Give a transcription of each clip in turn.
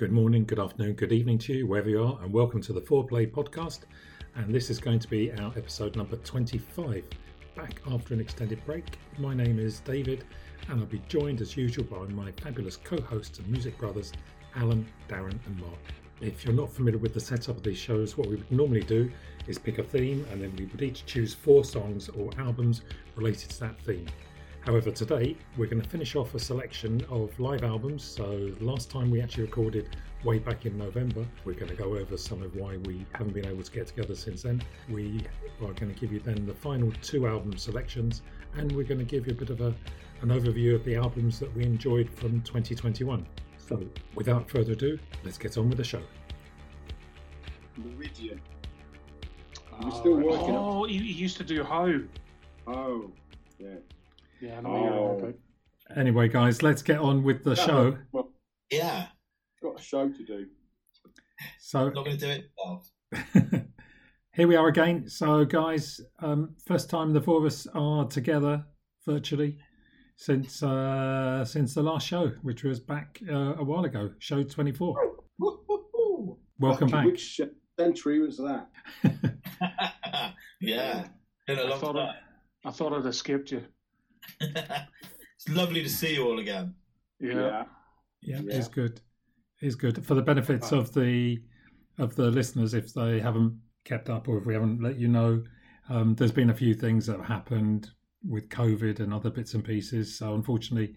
Good morning, good afternoon, good evening to you, wherever you are, and welcome to the Foreplay podcast. And this is going to be our episode number 25, back after an extended break. My name is David, and I'll be joined as usual by my fabulous co hosts and music brothers, Alan, Darren, and Mark. If you're not familiar with the setup of these shows, what we would normally do is pick a theme, and then we would each choose four songs or albums related to that theme. However, today we're going to finish off a selection of live albums. So, last time we actually recorded way back in November, we're going to go over some of why we haven't been able to get together since then. We are going to give you then the final two album selections, and we're going to give you a bit of a, an overview of the albums that we enjoyed from 2021. So, without further ado, let's get on with the show. Meridian. You still working Oh, he, he used to do how? Oh, yeah. Yeah, I know what you're Oh. on about. Anyway, guys, let's get on with the show. Well, Yeah, got a show to do. So, not going to do it. myself. Here we are again. So, guys, um, first time the four of us are together virtually since uh, since the last show, which was back uh, a while ago, show twenty four. Welcome Back back. Which century was that? yeah, been a I long thought, time. I, I thought I'd escaped you. it's lovely to see you all again. Yeah. yeah, Yeah. it's good. It's good for the benefits of the of the listeners if they haven't kept up or if we haven't let you know. Um, there's been a few things that have happened with COVID and other bits and pieces. So unfortunately,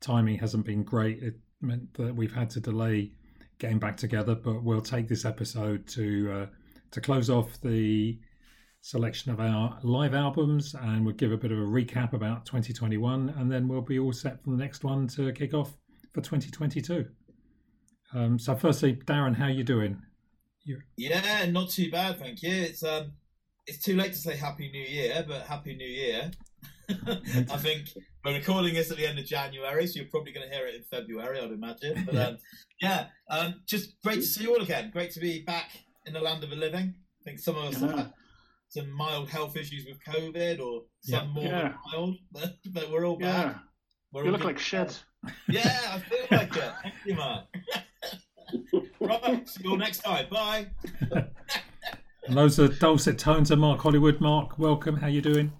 timing hasn't been great. It meant that we've had to delay getting back together. But we'll take this episode to uh, to close off the selection of our live albums, and we'll give a bit of a recap about 2021, and then we'll be all set for the next one to kick off for 2022. Um, so, firstly, Darren, how are you doing? Yeah, not too bad, thank you. It's um, it's too late to say Happy New Year, but Happy New Year. I think we're recording this at the end of January, so you're probably going to hear it in February, I'd imagine. But um, yeah, um, just great to see you all again. Great to be back in the land of the living. I think some of us have Yeah. Had some mild health issues with COVID, or some more Yeah. mild, but, but we're all back. Yeah. We're You all look good. like shit. Yeah, I feel like it. Thank you, Mark. right, see you all next time. Bye. And those are dulcet tones of Mark Hollywood. Mark, welcome. How you doing?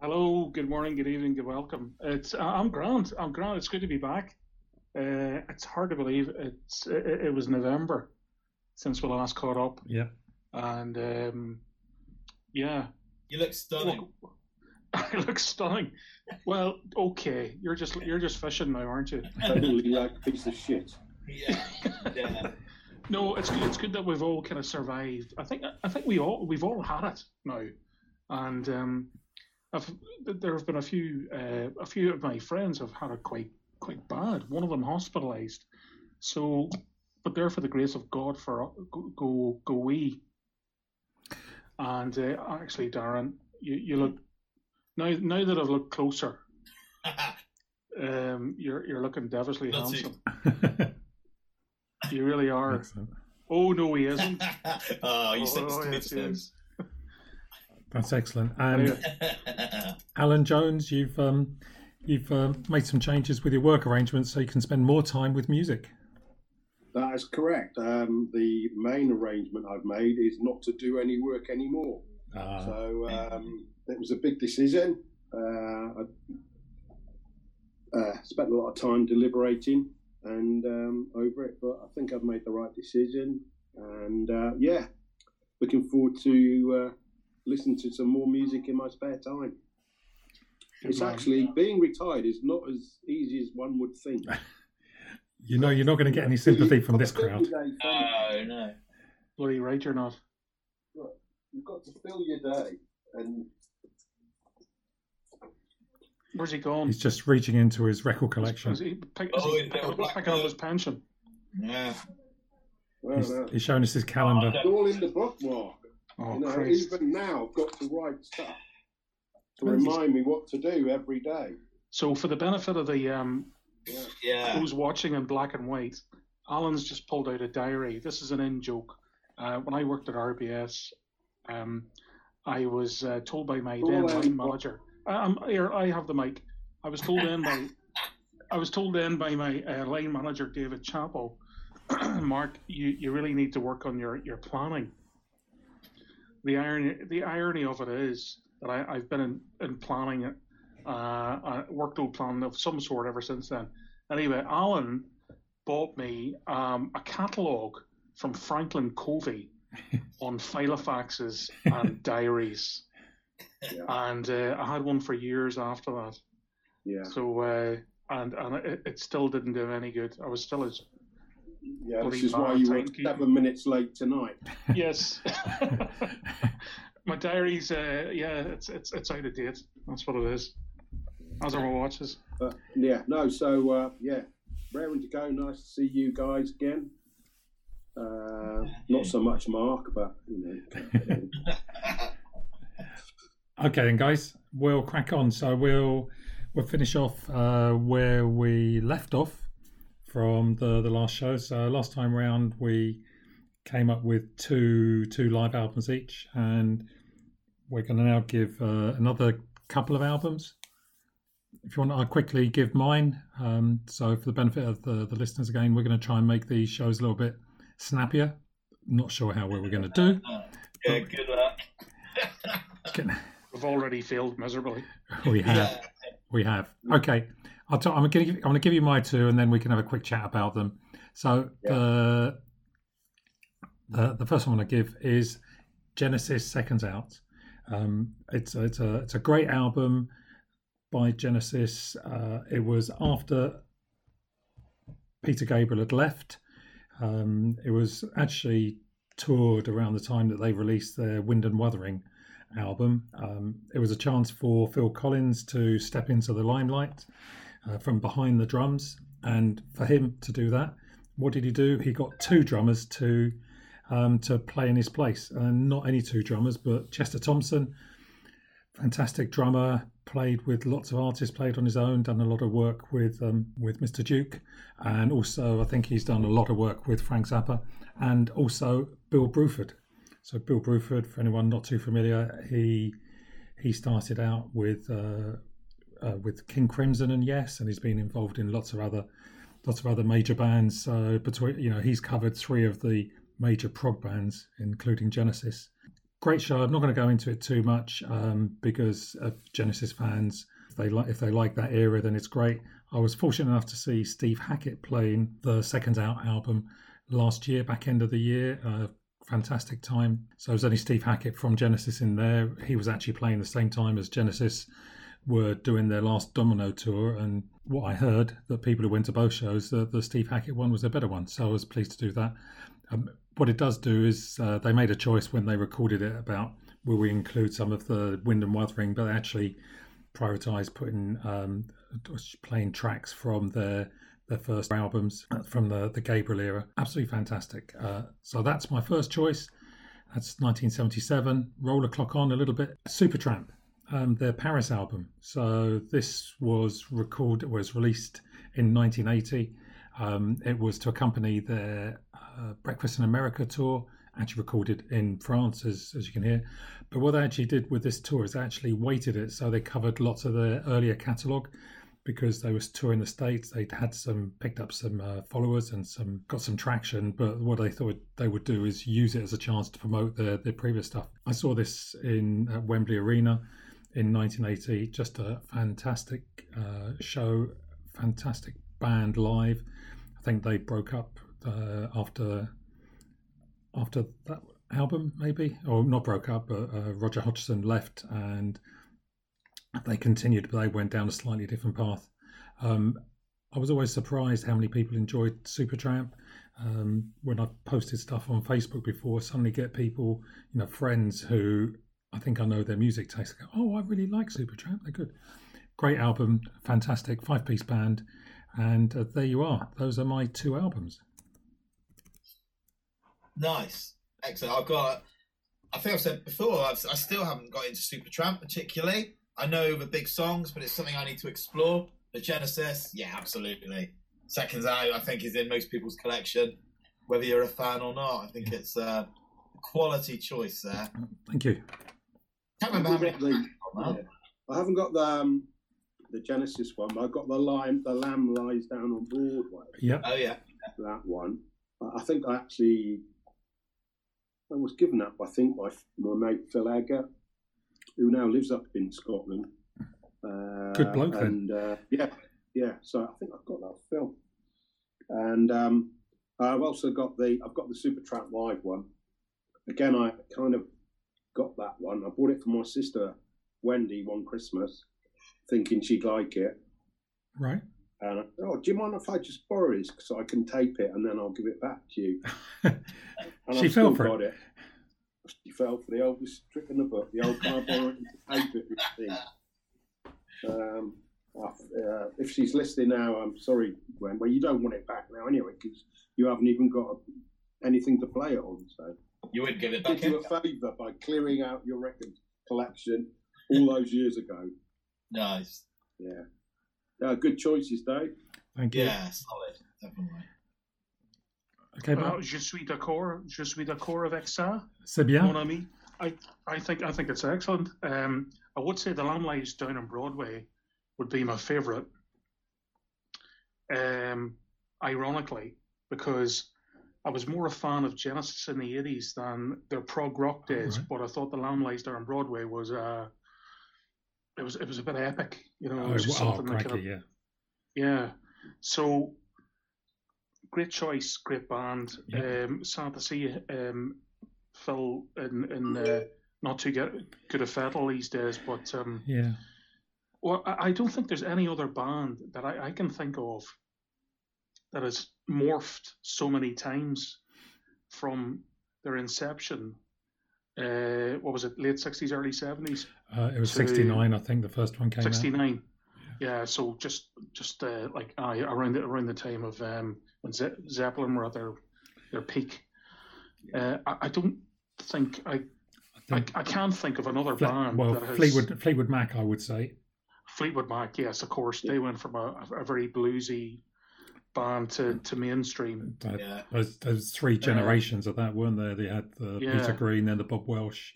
Hello, good morning, good evening, good welcome. It's uh, I'm Grant. I'm Grant. It's good to be back. Uh, it's hard to believe it's it, it was November since we last caught up, Yeah. and um, yeah, You look stunning. I look stunning. Well, okay, you're just you're just fishing now, aren't you? Totally like a piece of shit. Yeah, yeah. No, it's good. It's good that we've all kind of survived. I think. I think we all we've all had it now, and um, I've, there have been a few. Uh, a few of my friends have had it quite quite bad. One of them hospitalised. So, but there for the grace of God for go go, go we. And uh, actually, Darren, you, you look now. Now that I've looked closer, um, you're you're looking devilishly Not too- handsome. You really are. Oh no, he isn't. oh, you Oh, six oh, to yes, yes. That's excellent. And Alan Jones, you've um, you've uh, made some changes with your work arrangements so you can spend more time with music. That is correct. Um, the main arrangement I've made is not to do any work anymore. Uh, So um, it was a big decision. Uh, I uh, spent a lot of time deliberating and um, over it, but I think I've made the right decision. And uh, yeah, looking forward to uh, listen to some more music in my spare time. It's actually being retired is not as easy as one would think. you know, you're not going to get any sympathy from this crowd. oh no. Bloody right, you're not. You've got to fill your day, and Where's he gone? He's just reaching into his record collection. Is he pick, Oh, is he he's pick up, picking up his pension? Yeah. well, He's, uh, he's showing us his calendar. it's all in the bookmark. Oh, you know, Christ. even now, I've got to write stuff to remind me what to do every day. So, for the benefit of the um, Yeah. Yeah. who's watching in black and white, Alan's just pulled out a diary. This is an in joke. Uh, when I worked at RBS, um, I was uh, told by my Go then line Bob. manager. I, I'm here. I have the mic. I was told then by I was told then by my uh, line manager David Chappell Mark, you, you really need to work on your, your planning. The irony the irony of it is that I, I've been in, in planning a workload plan of some sort ever since then. Anyway, Alan bought me um, a catalogue from Franklin Covey on filofaxes and diaries, Yeah. and uh, I had one for years after that. Yeah, So uh, and and it, it still didn't do any good. I was still as yeah. This is why you were seven minutes late tonight. yes. my diary's uh, yeah, it's it's it's out of date. That's what it is. As are my watches. But yeah, no. So uh, yeah, raring to go. Nice to see you guys again. Uh, not so much Mark, but you know. Okay, then, guys, we'll crack on. So we'll we'll finish off uh, where we left off from the the last show. So last time round, we came up with two two live albums each, and we're going to now give uh, another couple of albums. If you want, I'll quickly give mine. Um, so for the benefit of the, the listeners again, we're going to try and make these shows a little bit snappier. Not sure how well we're going to do. yeah, good luck. We've already failed miserably. We have. Yeah. We have. Okay. I'll t- I'm going to give, I'm going to give you my two, and then we can have a quick chat about them. So the the the first one I want to give is Genesis Seconds Out. Um, it's a, it's a it's a great album by Genesis. Uh, it was after Peter Gabriel had left. Um, it was actually toured around the time that they released their Wind and Wuthering album. Um, it was a chance for Phil Collins to step into the limelight uh, from behind the drums, and for him to do that, what did he do? He got two drummers to um, to play in his place, and not any two drummers, but Chester Thompson, fantastic drummer, played with lots of artists, played on his own, done a lot of work with um, with Mr. Duke, and also I think he's done a lot of work with Frank Zappa, and also Bill Bruford. So Bill Bruford, for anyone not too familiar, he he started out with uh, uh, with King Crimson and Yes, and he's been involved in lots of other lots of other major bands. So between you know he's covered three of the major prog bands, including Genesis. Great show. I'm not going to go into it too much um, because of Genesis fans. If they like if they like that era, then it's great. I was fortunate enough to see Steve Hackett playing the Second Out album last year, back end of the year. Uh, fantastic time. So it was only Steve Hackett from Genesis in there. He was actually playing the same time as Genesis were doing their last Domino tour. And what I heard that people who went to both shows, that the Steve Hackett one was a better one. So I was pleased to do that. Um, what it does do is uh, they made a choice when they recorded it about will we include some of the Wind and Wuthering, but actually prioritised putting um, playing tracks from their their first albums from the the Gabriel era. Absolutely fantastic. Uh, so that's my first choice. That's 1977. Roll clock on a little bit. Supertramp, um, their Paris album. So this was recorded was released in 1980. Um, it was to accompany their Breakfast in America tour, actually recorded in France, as, as you can hear. But what they actually did with this tour is actually weighted it, so they covered lots of their earlier catalogue because they was touring the states. They'd had some picked up some uh, followers and some got some traction. But what they thought they would do is use it as a chance to promote their their previous stuff. I saw this in at Wembley Arena in 1980. Just a fantastic uh, show, fantastic band live. I think they broke up uh, after after that album, maybe, or not broke up, but uh, Roger Hodgson left, and they continued, but they went down a slightly different path. Um, I was always surprised how many people enjoyed Supertramp. Um, when I posted stuff on Facebook before, suddenly get people, you know, friends who I think I know their music taste. Go, oh, I really like Supertramp. They're good. Great album, fantastic five piece band. And uh, there you are. Those are my two albums. Nice, excellent. I've got. I think I've said before. I've, I still haven't got into Supertramp particularly. I know the big songs, but it's something I need to explore. The Genesis, yeah, absolutely. Seconds Out, I think, is in most people's collection, whether you're a fan or not. I think it's a quality choice there. Thank you. Can't remember how many. Got the- yeah. I haven't got the um, the Genesis one, but I've got the lime. The Lamb lies down on Broadway. Yeah. Oh yeah, That one. I think I actually I was given up, I think, by my mate Phil Agger, who now lives up in Scotland. Uh, Good bloke, and. Uh, yeah, yeah. So I think I've got that film, and um, I've also got the I've got the Supertramp Live one. Again, I kind of got that one. I bought it for my sister Wendy one Christmas, thinking she'd like it. Right. And I, oh, do you mind if I just borrow this so I can tape it and then I'll give it back to you? And she I fell for it. it. She fell for the oldest trick in the book. The old can I borrow it to tape it thing. Um, uh, if she's listening now, I'm sorry, Gwen. Well, you don't want it back now anyway because you haven't even got anything to play it on. So you would give it back. Did you a favour by clearing out your record collection all those years ago. Nice. Yeah. Uh, good choices, Dave. Thank you. Yeah, solid, definitely. Okay, uh, je suis d'accord. Je suis d'accord avec ça. C'est bien. Mon ami. I, I think I think it's excellent. Um, I would say the Lamb Lies Down on Broadway would be my favourite. Um, ironically, because I was more a fan of Genesis in the eighties than their prog rock days, right. but I thought the Lamb Lies Down on Broadway was uh, it was it was a bit epic, you know. It was oh, something oh, kind of, yeah. Yeah. So great choice, great band. Yeah. Um, sad to see um, Phil in in uh, not too good, good a fettle these days, but um, yeah. Well, I, I don't think there's any other band that I, I can think of that has morphed so many times from their inception uh, what was it, late sixties, early seventies? Uh, it was sixty nine, I think. The first one came 69. Yeah. yeah, so just just uh, like uh, around the, around the time of um, when Ze- Zeppelin were at their their peak. Uh, I, I, don't think I, I, I, I can't think of another Fle- band. Well, has, Fleetwood Fleetwood Mac, I would say. Fleetwood Mac, yes, of course. They went from a, a very bluesy band to, to mainstream. That, yeah. Those, those three generations uh, of that, weren't there? They had the yeah. Peter Green, then the Bob Welch,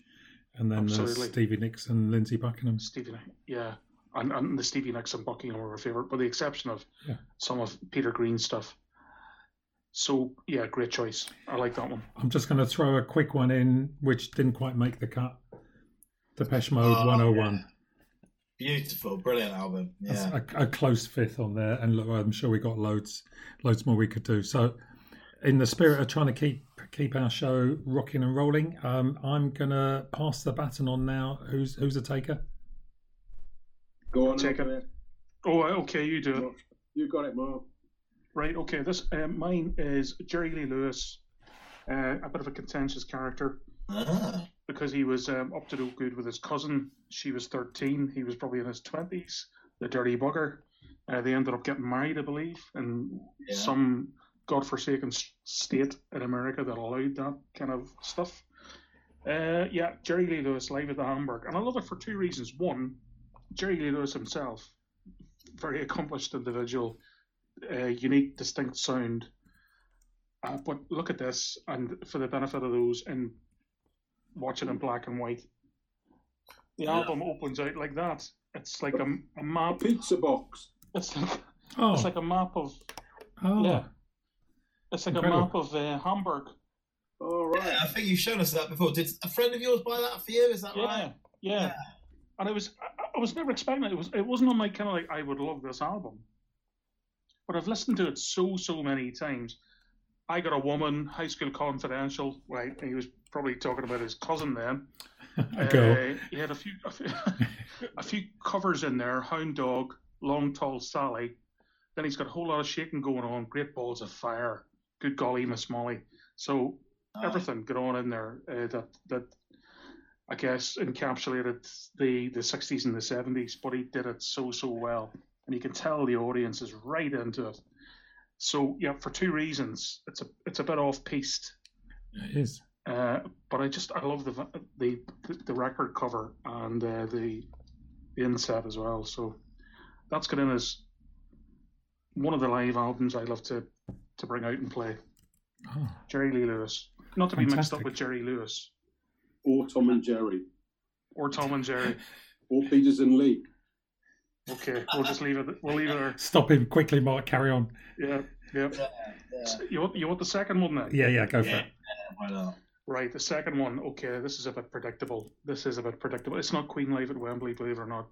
and then the Stevie Nicks and Lindsey Buckingham. Stevie, yeah. And, and the Stevie Nicks and Buckingham were my favourite, with the exception of yeah. some of Peter Green's stuff. So, yeah, great choice. I like that one. I'm just going to throw a quick one in, which didn't quite make the cut. Depeche Mode oh, 101. Yeah. Beautiful, brilliant album. Yeah, a, a, close fifth on there, and look, I'm sure we got loads, loads more we could do. So, in the spirit of trying to keep keep our show rocking and rolling, um, I'm gonna pass the baton on now. Who's who's a taker? Go on, take it. Oh, okay, you do it. You got it, Mark. Right. Okay. This um, mine is Jerry Lee Lewis, uh, a bit of a contentious character. Ah because he was um, up to no good with his cousin. She was 13. He was probably in his 20s. The dirty bugger. Uh, they ended up getting married, I believe, in yeah. some godforsaken state in America that allowed that kind of stuff. Uh, yeah, Jerry Lee Lewis live at the Hamburg, and I love it for two reasons. One, Jerry Lee Lewis himself, very accomplished individual, uh, unique, distinct sound. Uh, but look at this, and for the benefit of those in watch it in black and white. The yeah. album opens out like that. It's like a, a map. A pizza box. It's like oh. it's like a map of. Oh. Yeah. It's like Incredible. a map of uh, Hamburg. Oh right. Yeah, I think you've shown us that before. Did a friend of yours buy that for you? Is that yeah, right? Yeah. Yeah. And it was I, I was never expecting it. It was it wasn't on my kind of like I would love this album. But I've listened to it so so many times. I got a woman, High School Confidential. Right, he was probably talking about his cousin then. uh, he had a few, a few, a few covers in there. Hound Dog, Long Tall Sally. Then he's got a whole lot of shaking going on. Great Balls of Fire. Good golly, Miss Molly. So oh. everything going on in there uh, that that I guess encapsulated the the 60s and the 70s. But he did it so so well, and you can tell the audience is right into it. So yeah, for two reasons, it's a it's a bit off piste. It is. Uh, but I just I love the the the record cover and uh, the the inset as well. So that's good in as one of the live albums I love to to bring out and play. Oh. Jerry Lee Lewis, not to Fantastic. be mixed up with Jerry Lewis, or Tom and Jerry, or Tom and Jerry, or Peters and Lee. Okay, we'll just leave it. We'll leave it there. Stop him quickly, Mark. Carry on. Yeah. Yep. Yeah, yeah. You want you want the second one then? Yeah, yeah, go for Yeah, it. why not? Right, the second one. Okay, this is a bit predictable. This is a bit predictable. It's not Queen Live at Wembley, believe it or not.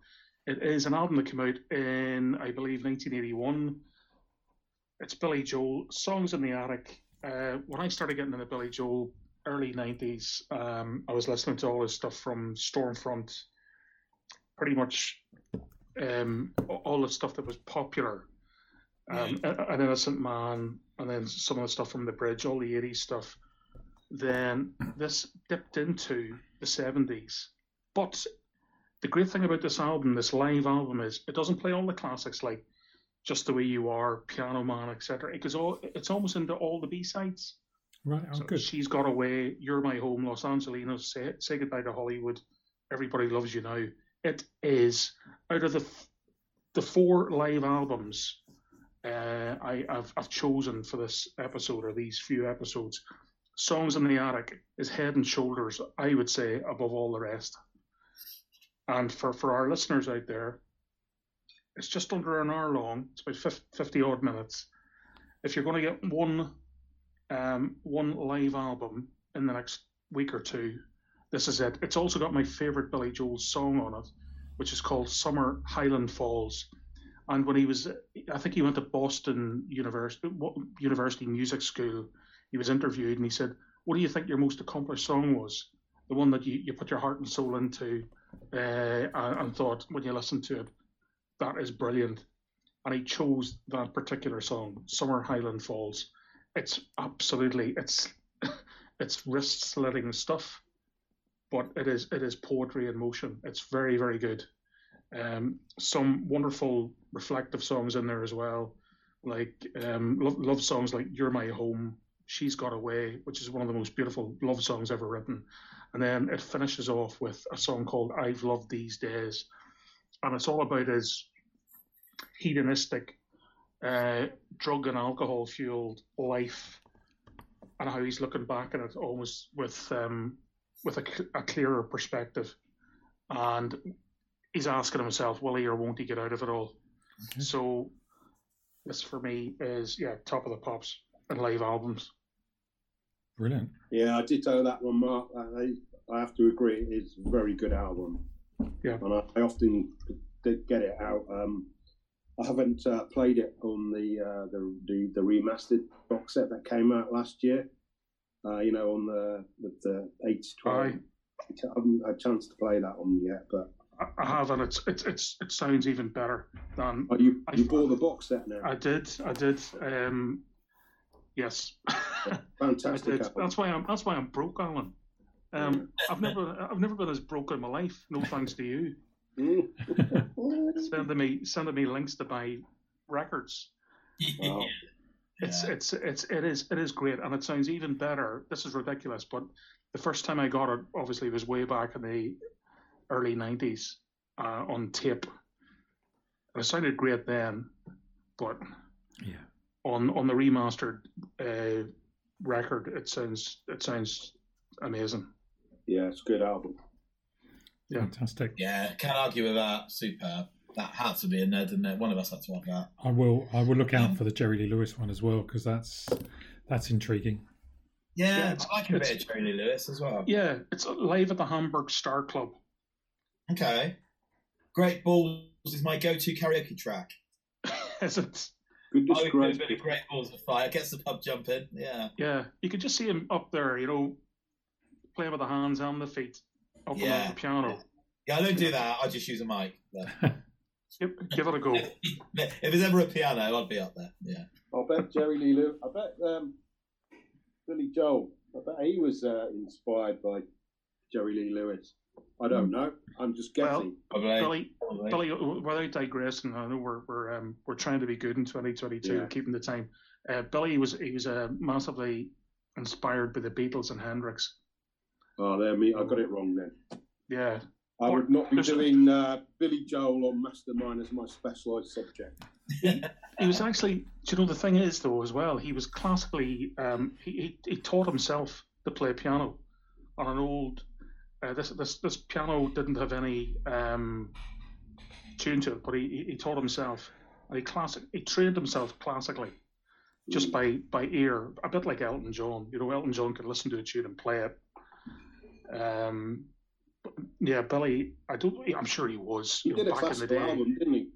It is an album that came out in, I believe, 1981. It's Billy Joel, Songs in the Attic. Uh, when I started getting into Billy Joel, early 90s, um, I was listening to all his stuff from Storm Front, pretty much um, all the stuff that was popular. Um, An Innocent Man, and then some of the stuff from The Bridge, all the 80s stuff then this dipped into the 70s. But the great thing about this album, this live album, is it doesn't play all the classics like Just the Way You Are, Piano Man, etc. It goes all, it's almost into all the B sides. Right, oh, So good. She's Got a Way, You're My Home, Los Angelenos, Say, Say Goodbye to Hollywood, Everybody Loves You Now. It is out of the the four live albums uh, I, I've, I've chosen for this episode or these few episodes. Songs in the Attic is head and shoulders, I would say, above all the rest. And for, for our listeners out there, it's just under an hour long. It's about 50, 50 odd minutes. If you're going to get one um, one live album in the next week or two, this is it. It's also got my favorite Billy Joel song on it, which is called Summer Highland Falls. And when he was, I think he went to Boston University, University Music School. He was interviewed and he said, "What do you think your most accomplished song was? The one that you, you put your heart and soul into, uh, and, and thought when you listened to it, that is brilliant." And he chose that particular song, Summer Highland Falls. It's absolutely it's it's wrist slitting stuff, but it is it is poetry in motion. It's very very good. Um, some wonderful reflective songs in there as well, like um, love, love songs like "You're My Home," "She's Got a Way," which is one of the most beautiful love songs ever written, and then it finishes off with a song called "I've Loved These Days," and it's all about his hedonistic, uh, drug and alcohol fueled life, and how he's looking back at it almost with um, with a, a clearer perspective, and he's asking himself, will he or won't he get out of it all? Okay. So this for me is yeah, top of the pops and live albums. Brilliant. Yeah, I did owe that one, Mark. I, I have to agree, it's a very good album. Yeah. And I, I often did get it out. Um, I haven't uh, played it on the, uh, the the the remastered box set that came out last year. Uh, you know, on the the, the eight twelve. I haven't had a chance to play that one yet, but I, I have, and it's it's it's it sounds even better than oh, you I- bought the box set now. I did. I did. Um, yes, I Fantastic did. That's why I'm that's why I'm broke, Alan. Um, I've never I've never been as broke in my life. No thanks to you. Mm. Sending me sending me links to buy records. Wow. It's Yeah. it's it's it is it is great, and it sounds even better. This is ridiculous, but the first time I got it, obviously, was way back in the early '90s uh, on tape, and it sounded great then, but Yeah. on on the remastered uh, record, it sounds it sounds amazing. Yeah, it's a good album. Yeah. Fantastic. Yeah, can't argue with that. Superb. That had to be in there, didn't it? One of us had to have that. I will. I will look out um, for the Jerry Lee Lewis one as well because that's that's intriguing. Yeah, Yeah, it's- I like a bit of Jerry Lee Lewis as well. Yeah, it's live at the Hamburg Star Club. Okay. Great Balls is my go-to karaoke track. Is it? Good I would a bit description. of Great Balls of Fire. Gets the pub jumping. Yeah. Yeah, you could just see him up there, you know, playing with the hands and the feet, up Yeah. on the piano. Yeah, I don't do that. I just use a mic. But Give, give it a go. if there's ever a piano, I'd be up there. Yeah. I bet Jerry Lee Lewis. I bet um, Billy Joel. I bet he was uh, inspired by Jerry Lee Lewis. I don't know. I'm just guessing. Probably. Billy, Probably. Billy, without digressing, I know we're we're um, we're trying to be good in 2022, Yeah. keeping the time. Uh, Billy was he was uh, massively inspired by the Beatles and Hendrix. Oh, there me. I got it wrong then. Yeah, I would not be doing uh, Billy Joel on Mastermind as my specialised subject. he was actually. Do you know the thing is though as well? He was classically. Um, he, he he taught himself to play piano on an old. Uh, this this this piano didn't have any um, tune to it, but he he- he taught himself. And he classic he trained himself classically, just by by ear, a bit like Elton John. You know, Elton John could listen to a tune and play it. Um, but, yeah, Billy, I don't. I'm sure he was. He you did know, a in the day. album, didn't he?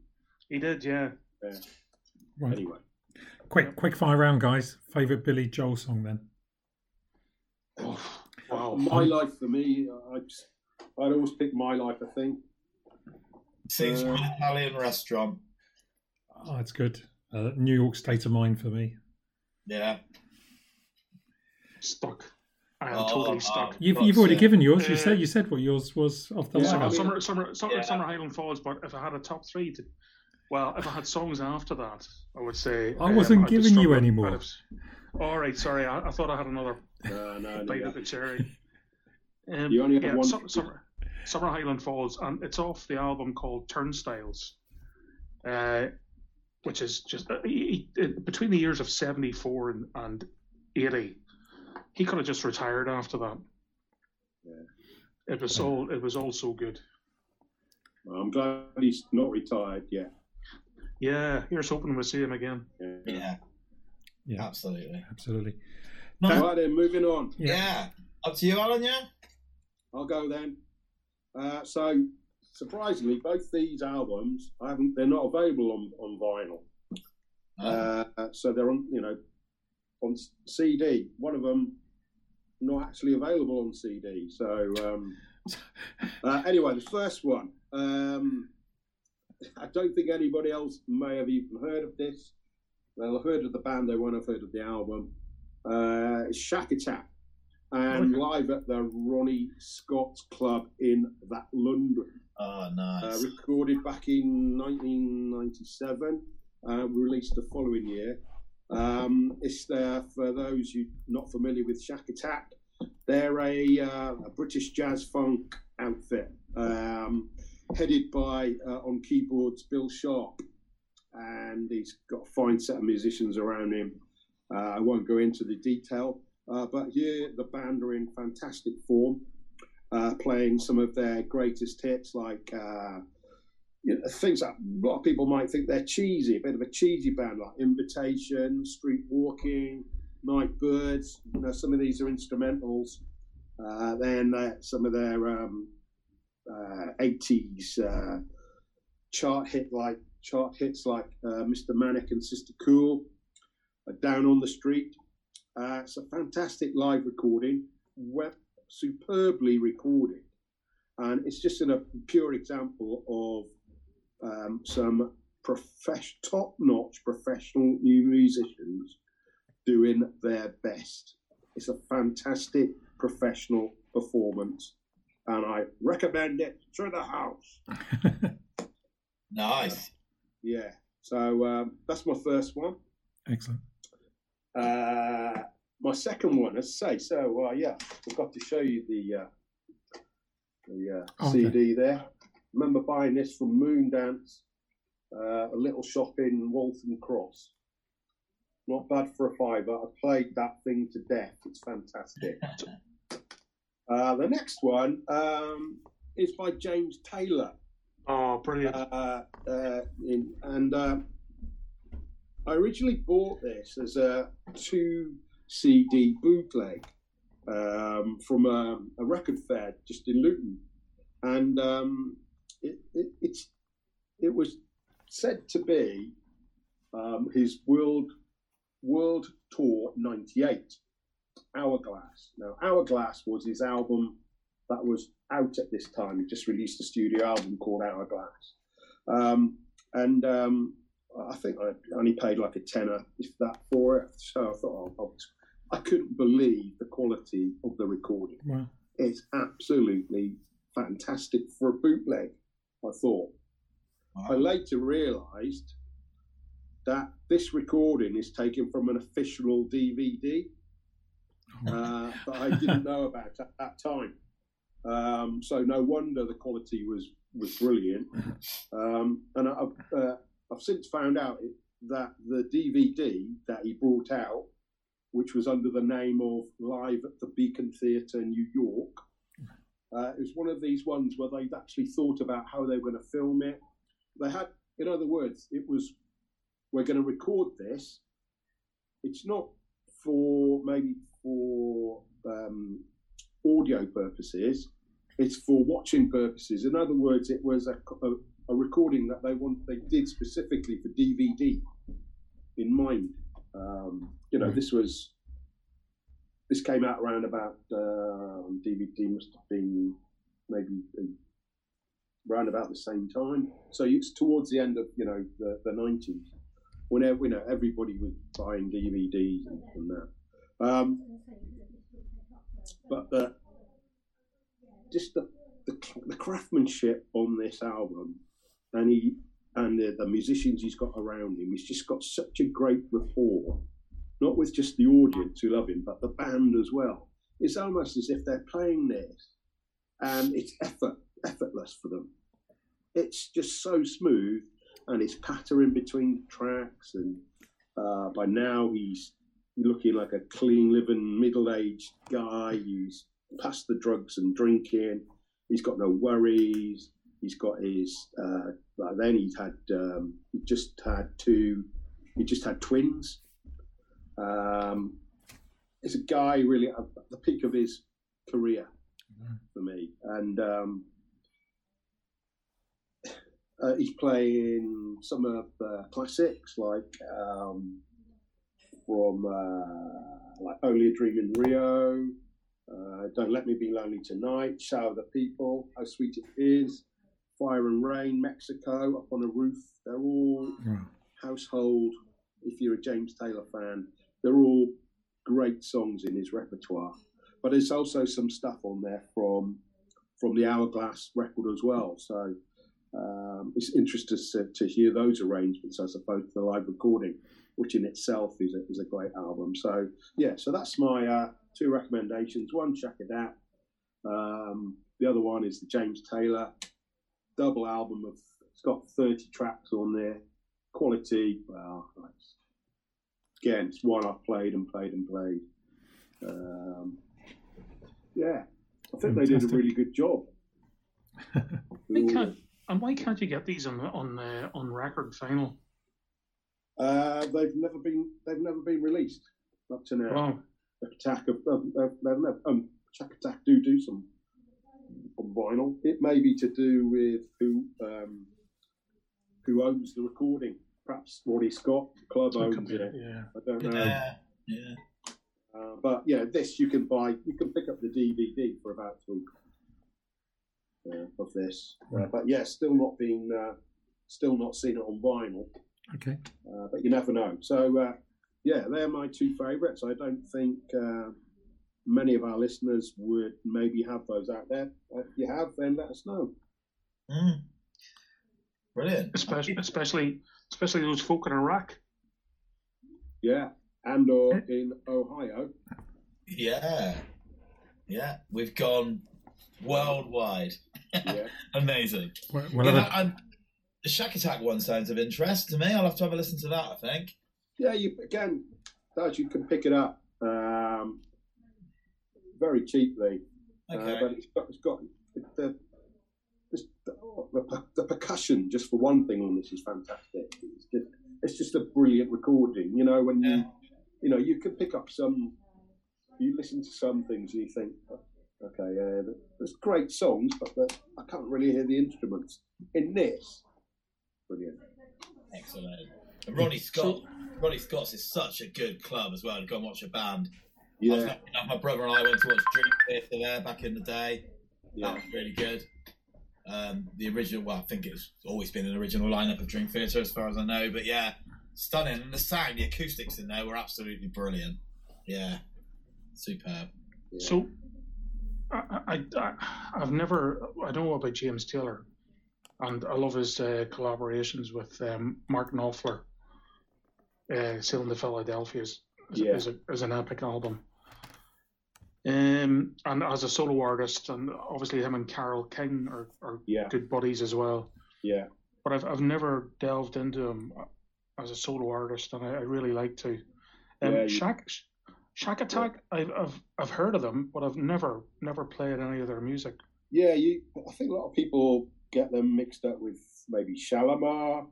He did, yeah. Right. Anyway, Quick, quick fire round, guys. Favorite Billy Joel song then? Oh, wow. my life for me, I, I'd always pick my life. I think. Scenes from Uh, an Italian restaurant. Oh, that's good. Uh, New York State of Mind for me. Yeah. Stuck. I am Oh, totally oh. stuck. You've, God's you've already uh, given yours. You Uh, said you said what yours was off the Yeah, list. I summer, summer, summer, Yeah. summer Highland Falls. But if I had a top three, to, well, if I had songs after that, I would say I wasn't I'd giving you struggling. any more. I'd have- All right, sorry. I, I thought I had another No, no, bite no. at the cherry. Um, You only have yeah, one Sum- ticket. summer, summer Highland Falls, and it's off the album called Turnstiles, uh, which is just uh, he, he, between the years of seventy four and, and eighty. He could have just retired after that. Yeah. It was all it was all so good. I'm glad he's not retired yet. Yeah, here's hoping we'll see him again. Yeah. Yeah. Yeah, Absolutely. absolutely. No, Right then, moving on. yeah. Up to you, Alan, yeah? I'll go then. Uh, so, surprisingly, both these albums, I haven't. They're not available on, on vinyl. Uh, Uh, so they're on, you know, on CD. One of them not actually available on CD. So um, uh, anyway, the first one. Um, I don't think anybody else may have even heard of this. They'll have heard of the band. They won't have heard of the album. Uh, Shakatak, and live at the Ronnie Scott Club in that London oh, uh, nice. recorded back in 1997, uh, released the following year. Um, it's there for those who not familiar with Shakatak. They're a, uh, a British jazz funk outfit, um, headed by uh, on keyboards Bill Sharpe, and he's got a fine set of musicians around him. Uh, I won't go into the detail, uh, but here the band are in fantastic form uh, playing some of their greatest hits, like uh, you know, things that a lot of people might think they're cheesy, a bit of a cheesy band, like Invitation, Street Walking, Night Birds. You know, some of these are instrumentals. Uh, then uh, some of their um, uh, 80s uh, chart hit like chart hits like uh, Mr. Manic and Sister Cool, uh, Down on the Street. It's a fantastic live recording. superbly recorded, and it's just an, a pure example of um, some profess- top-notch professional new musicians doing their best. It's a fantastic professional performance, and I recommend it to the house. Nice. Yeah, so um, that's my first one. Excellent. Uh, my second one, as I say, so uh, yeah, got to show you the uh, the uh, Okay. CD there. Remember buying this from Moondance, uh, a little shop in Waltham Cross. Not bad for a fiver. I played that thing to death. It's fantastic. uh, the next one um, is by James Taylor. Oh, brilliant! Uh, uh, in, and uh, I originally bought this as a two CD bootleg um, from a, a record fair just in Luton, and um, it, it, it's it was said to be um, his world world tour '98 Hourglass. Now, Hourglass was his album that was out at this time. He just released a studio album called Hourglass. Um, and um, I think I only paid like a tenner, if that, for it. So I thought, oh, I couldn't believe the quality of the recording. Wow. It's absolutely fantastic for a bootleg, I thought. I later realised that this recording is taken from an official DVD uh, that I didn't know about at that time. Um, so no wonder the quality was was brilliant. Um, and I've, uh, I've since found out it, that the DVD that he brought out, which was under the name of Live at the Beacon Theatre, New York, uh, it was one of these ones where they'd actually thought about how they were going to film it. They had, in other words, it was we're going to record this, it's not for maybe for um, audio purposes. It's for watching purposes. In other words, it was a, a, a recording that they want they did specifically for DVD in mind. Um, you know, this was this came out around about uh, DVD must have been maybe around about the same time. So it's towards the end of you know the the nineties, when you know everybody was buying DVDs and, and that. Um, but the just the, the the craftsmanship on this album, and he and the, the musicians he's got around him, he's just got such a great rapport, not with just the audience who love him, but the band as well. It's almost as if they're playing this, and it's effort effortless for them. It's just so smooth, and it's pattering between tracks, and uh, by now he's looking like a clean living middle-aged guy who's past the drugs and drinking. He's got no worries. He's got his. Uh, then he's had. Um, he just had two. He just had twins. Um, it's a guy really at the peak of his career for me, and um, uh, he's playing some of the classics like um, from uh, like Only a Dream in Rio, uh, Don't Let Me Be Lonely Tonight, Shower the People, How Sweet It Is, Fire and Rain, Mexico, Up on a Roof. They're all Right. household. If you're a James Taylor fan, they're all great songs in his repertoire. But there's also some stuff on there from from the Hourglass record as well. So um, it's interesting to, to hear those arrangements as opposed to the live recording, which in itself is a, is a great album. So yeah, so that's my uh, two recommendations. One, check it out. Um, the other one is the James Taylor double album of. It's got 30 tracks on there. Quality. Well, again, it's one I've played and played and played. Um, yeah, I think they did a really good job. Can't, and why can't you get these on on uh, on record final? Uh, they've never been they've never been released up to now. Oh, Attack of um, they've never, um, Attack Attack do do some on vinyl. It may be to do with who um, who owns the recording. Perhaps Ronnie Scott, the club that owns it. it, yeah. I don't know. Yeah, yeah. Uh, but yeah, this you can buy. You can pick up the DVD for about three uh, of this. Uh, Right. but yeah, still not been, uh, still not seen it on vinyl. Okay. Uh, but you never know. So uh, yeah, they're my two favourites. I don't think uh, many of our listeners would maybe have those out there. If you have, then let us know. Mm. Brilliant. Especially especially especially those folk in Iraq. Yeah, and or in Ohio. Yeah. Yeah. We've gone worldwide. Yeah. Amazing. Well, well, Yeah, other- I'm- the Shakatak one sounds of interest to me. I'll have to have a listen to that, I think. Yeah, you again, guys, you can pick it up um, very cheaply. Okay. Uh, but it's got, it's got the, the, the, the percussion, just for one thing, on this is fantastic. It's just, it's just a brilliant recording. You know, when Yeah. you, you know, you can pick up some, you listen to some things and you think, "Oh, okay, yeah, there's great songs, but the, I can't really hear the instruments. In this, brilliant. Excellent. And Ronnie Scott. Ronnie Scott's is such a good club as well to go and watch a band. Yeah, my brother and I went to watch Dream Theater there back in the day. That was really good. Um, the original, well, I think it's always been an original lineup of Dream Theater as far as I know, but yeah, stunning. And the sound, the acoustics in there were absolutely brilliant. Yeah, superb. yeah. So, I, I, I, I've never, I don't know about James Taylor, and I love his uh, collaborations with um, Mark Knopfler. Uh, Sailing to Philadelphia is, is, Yeah. is, a, is an epic album. Um, and as a solo artist, and obviously him and Carole King are, are yeah, good buddies as well. yeah. But I've, I've never delved into him as a solo artist, and I, I really like to. Um, Yeah, you- Shack, Shakatak, I've, I've I've heard of them, but I've never never played any of their music. Yeah, you. I think a lot of people get them mixed up with maybe Shalimar,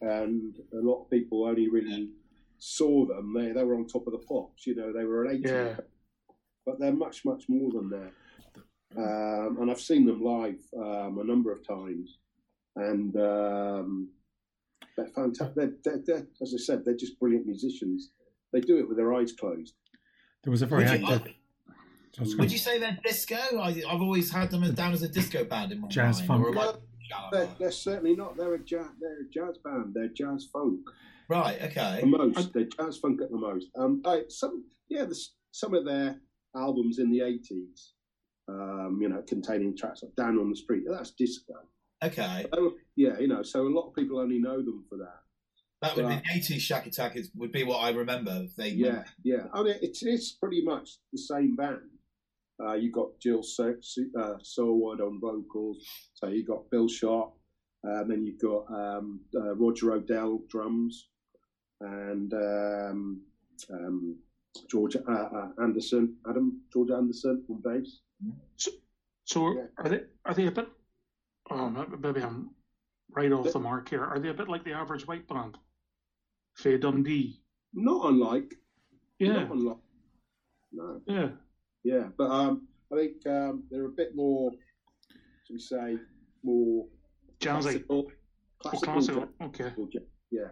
and a lot of people only really saw them, they they were on top of the pops. You know, they were an 80s, Yeah. But they're much much more than that. Um, and I've seen them live um, a number of times, and um, they're fantastic. They're, they're, they're, as I said, they're just brilliant musicians. They do it with their eyes closed. There was a very Would you- active. I was Would you say they're disco? I, I've always had them as down as a disco band in my Jazz mind. funk. or No, They're, they're certainly not. They're a jazz. They're a jazz band. They're jazz funk. Right. Okay. the most. They're jazz funk at the most. Um, I, some yeah, there's some of their albums in the eighties, um, you know, containing tracks like "Down on the Street." That's disco. Okay. Oh, yeah, you know, so a lot of people only know them for that. That would Right. be the 80s Shakatak is, would be what I remember. They Yeah, yeah. I mean, it's it's pretty much the same band. Uh, you got Jill Se- uh, on vocals. So you got Bill Sharpe. Um, then you've got um, uh, Roger Odell drums, and um, um, George uh, uh, Anderson, Adam George Anderson on bass. So Yeah. are they are they a bit? Oh, maybe- I'm right off the mark here. Are they a bit like the average white band? Faye Dundee. Not unlike, Yeah, not unlike. No, yeah. yeah, but um, I think um, they're a bit more, should we say, more Jazzy. classical, Oh, classical, classical. Okay. yeah.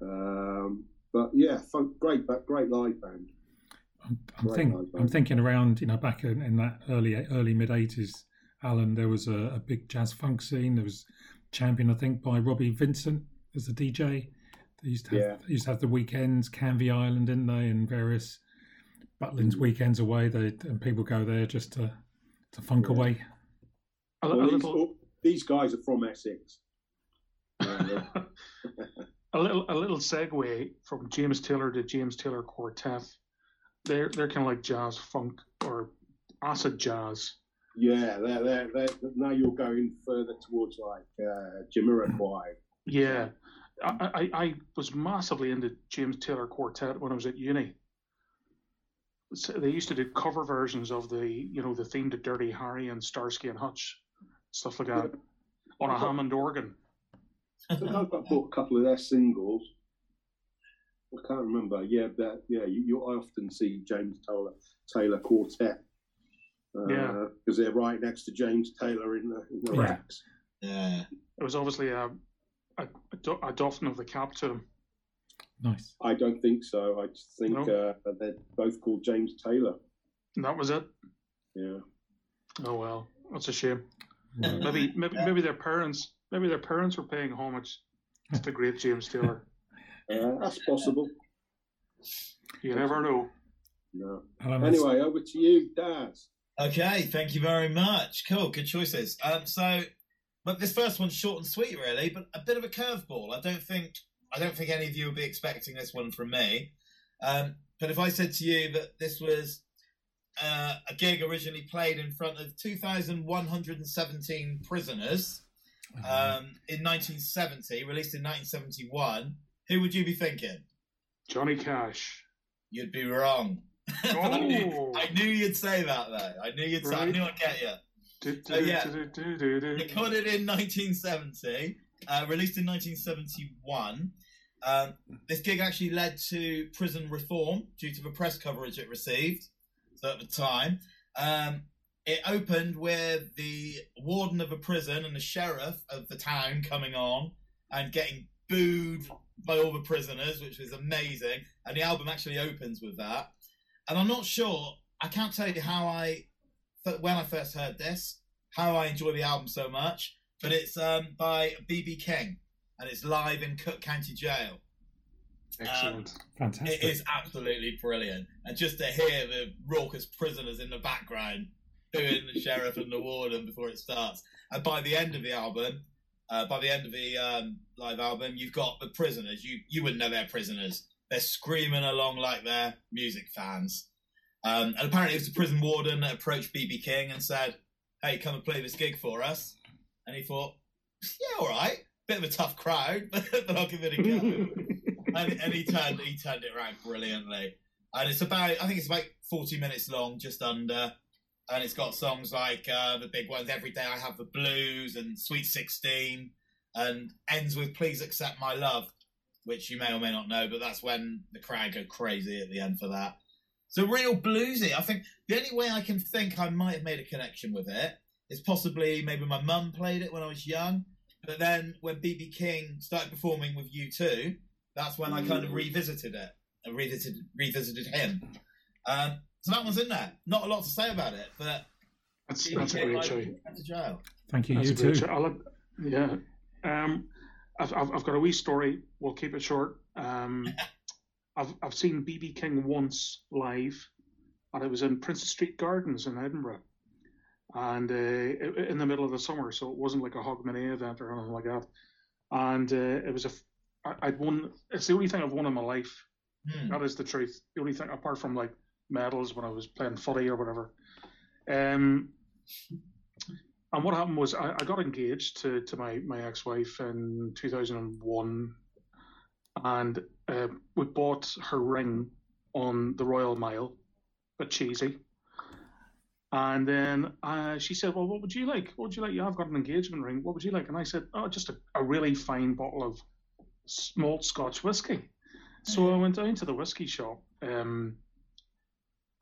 Um, but yeah, fun, great, but great live band. I'm, I'm, Right, think, right, I'm thinking around, you know, back in, in that early early mid '80s, Alan, there was a, a big jazz funk scene. There was championed, I think, by Robbie Vincent as a DJ. They used to have, Yeah. they used to have the weekends, Canvey Island, didn't they, and various Butlins Mm. weekends away. They and people go there just to to funk Yeah. away. Well, these, little, all- these guys are from Essex. A little, a little segue from James Taylor to James Taylor Quartet. They're they're kind of like jazz funk or acid jazz. yeah, they're, they're, they're, now you're going further towards like uh, Jamiroquai. Yeah, I, I I was massively into James Taylor Quartet when I was at uni. So they used to do cover versions of the you know the theme to Dirty Harry and Starsky and Hutch, stuff like that, on a Hammond organ. I think I've got bought a couple of their singles. I can't remember. Yeah, but yeah, you, you I often see James Taylor Taylor Quartet. Uh, Yeah. because they're right next to James Taylor in the, in the Yeah. racks. Yeah. It was obviously a a, a do- doffing of the cap to them. Nice. I don't think so. I just think No? uh, they're both called James Taylor. And that was it. Yeah. Oh well, that's a shame. Well, Maybe maybe maybe their parents maybe their parents were paying homage to the great James Taylor. Uh, that's possible. You never know. No. Alan, Anyway, over to you, Daz. Okay, thank you very much. Cool, good choices. Um, so, but this first one's short and sweet, really, but a bit of a curveball. I don't think I don't think any of you will be expecting this one from me. Um, but if I said to you that this was uh, a gig originally played in front of 2,117 prisoners um, in 1970, released in 1971, who would you be thinking? Johnny Cash. You'd be wrong. I, knew, Oh. I knew you'd say that though. I knew you'd say. I knew I'd get you. Do, Oh, yeah. do, do, do, do, do. Recorded in 1970, uh, released in 1971. Um, this gig actually led to prison reform due to the press coverage it received. So at the time, um, it opened with the warden of a prison and the sheriff of the town coming on and getting booed by all the prisoners, which was amazing. And the album actually opens with that. And I'm not sure. I can't tell you how I, when I first heard this, how I enjoy the album so much. But it's um, by BB King, and it's live in Cook County Jail. Excellent. fantastic. It is absolutely brilliant, and just to hear the raucous prisoners in the background doing the sheriff and the warden before it starts, and by the end of the album, uh, by the end of the um, live album, you've got the prisoners. You you wouldn't know they're prisoners. They're screaming along like they're music fans. Um, and apparently, it was the prison warden that approached BB King and said, "Hey, come and play this gig for us." And he thought, "Yeah, all right, bit of a tough crowd, but I'll give it a go." and, and he turned he turned it around brilliantly. And it's about I think it's about forty minutes long, just under. And it's got songs like uh, the big ones, "Every Day I Have the Blues" and "Sweet 16, and ends with "Please Accept My Love." which you may or may not know, but that's when the crowd go crazy at the end for that. So real bluesy. I think the only way I can think I might have made a connection with it is possibly maybe my mum played it when I was young, but then when BB King started performing with U2, that's when I kind of revisited it and revisited revisited him. Um, so that one's in there. Not a lot to say about it, but That's, that's a King great might show. be sent to jail. Thank you. That's you too. show. I'll let- yeah. Um, I've, I've, I've got a wee story. We'll keep it short. Um, I've, I've seen BB King once live, and it was in Princes Street Gardens in Edinburgh. And uh, in the middle of the summer, so it wasn't like a Hogmanay event or anything like that. And uh, it was a, f- I- I'd won, it's the only thing I've won in my life. Hmm. That is the truth. The only thing, apart from like medals when I was playing footy or whatever. Um, and what happened was I, I got engaged to, to my, my ex wife in 2001, and uh, we bought her ring on the Royal Mile, bit cheesy. And then uh, she said, "Well, what would you like? What would you like? Yeah, I've got an engagement ring. What would you like?" And I said, "Oh, just a, a really fine bottle of malt Scotch whiskey." So I went down to the whiskey shop, um,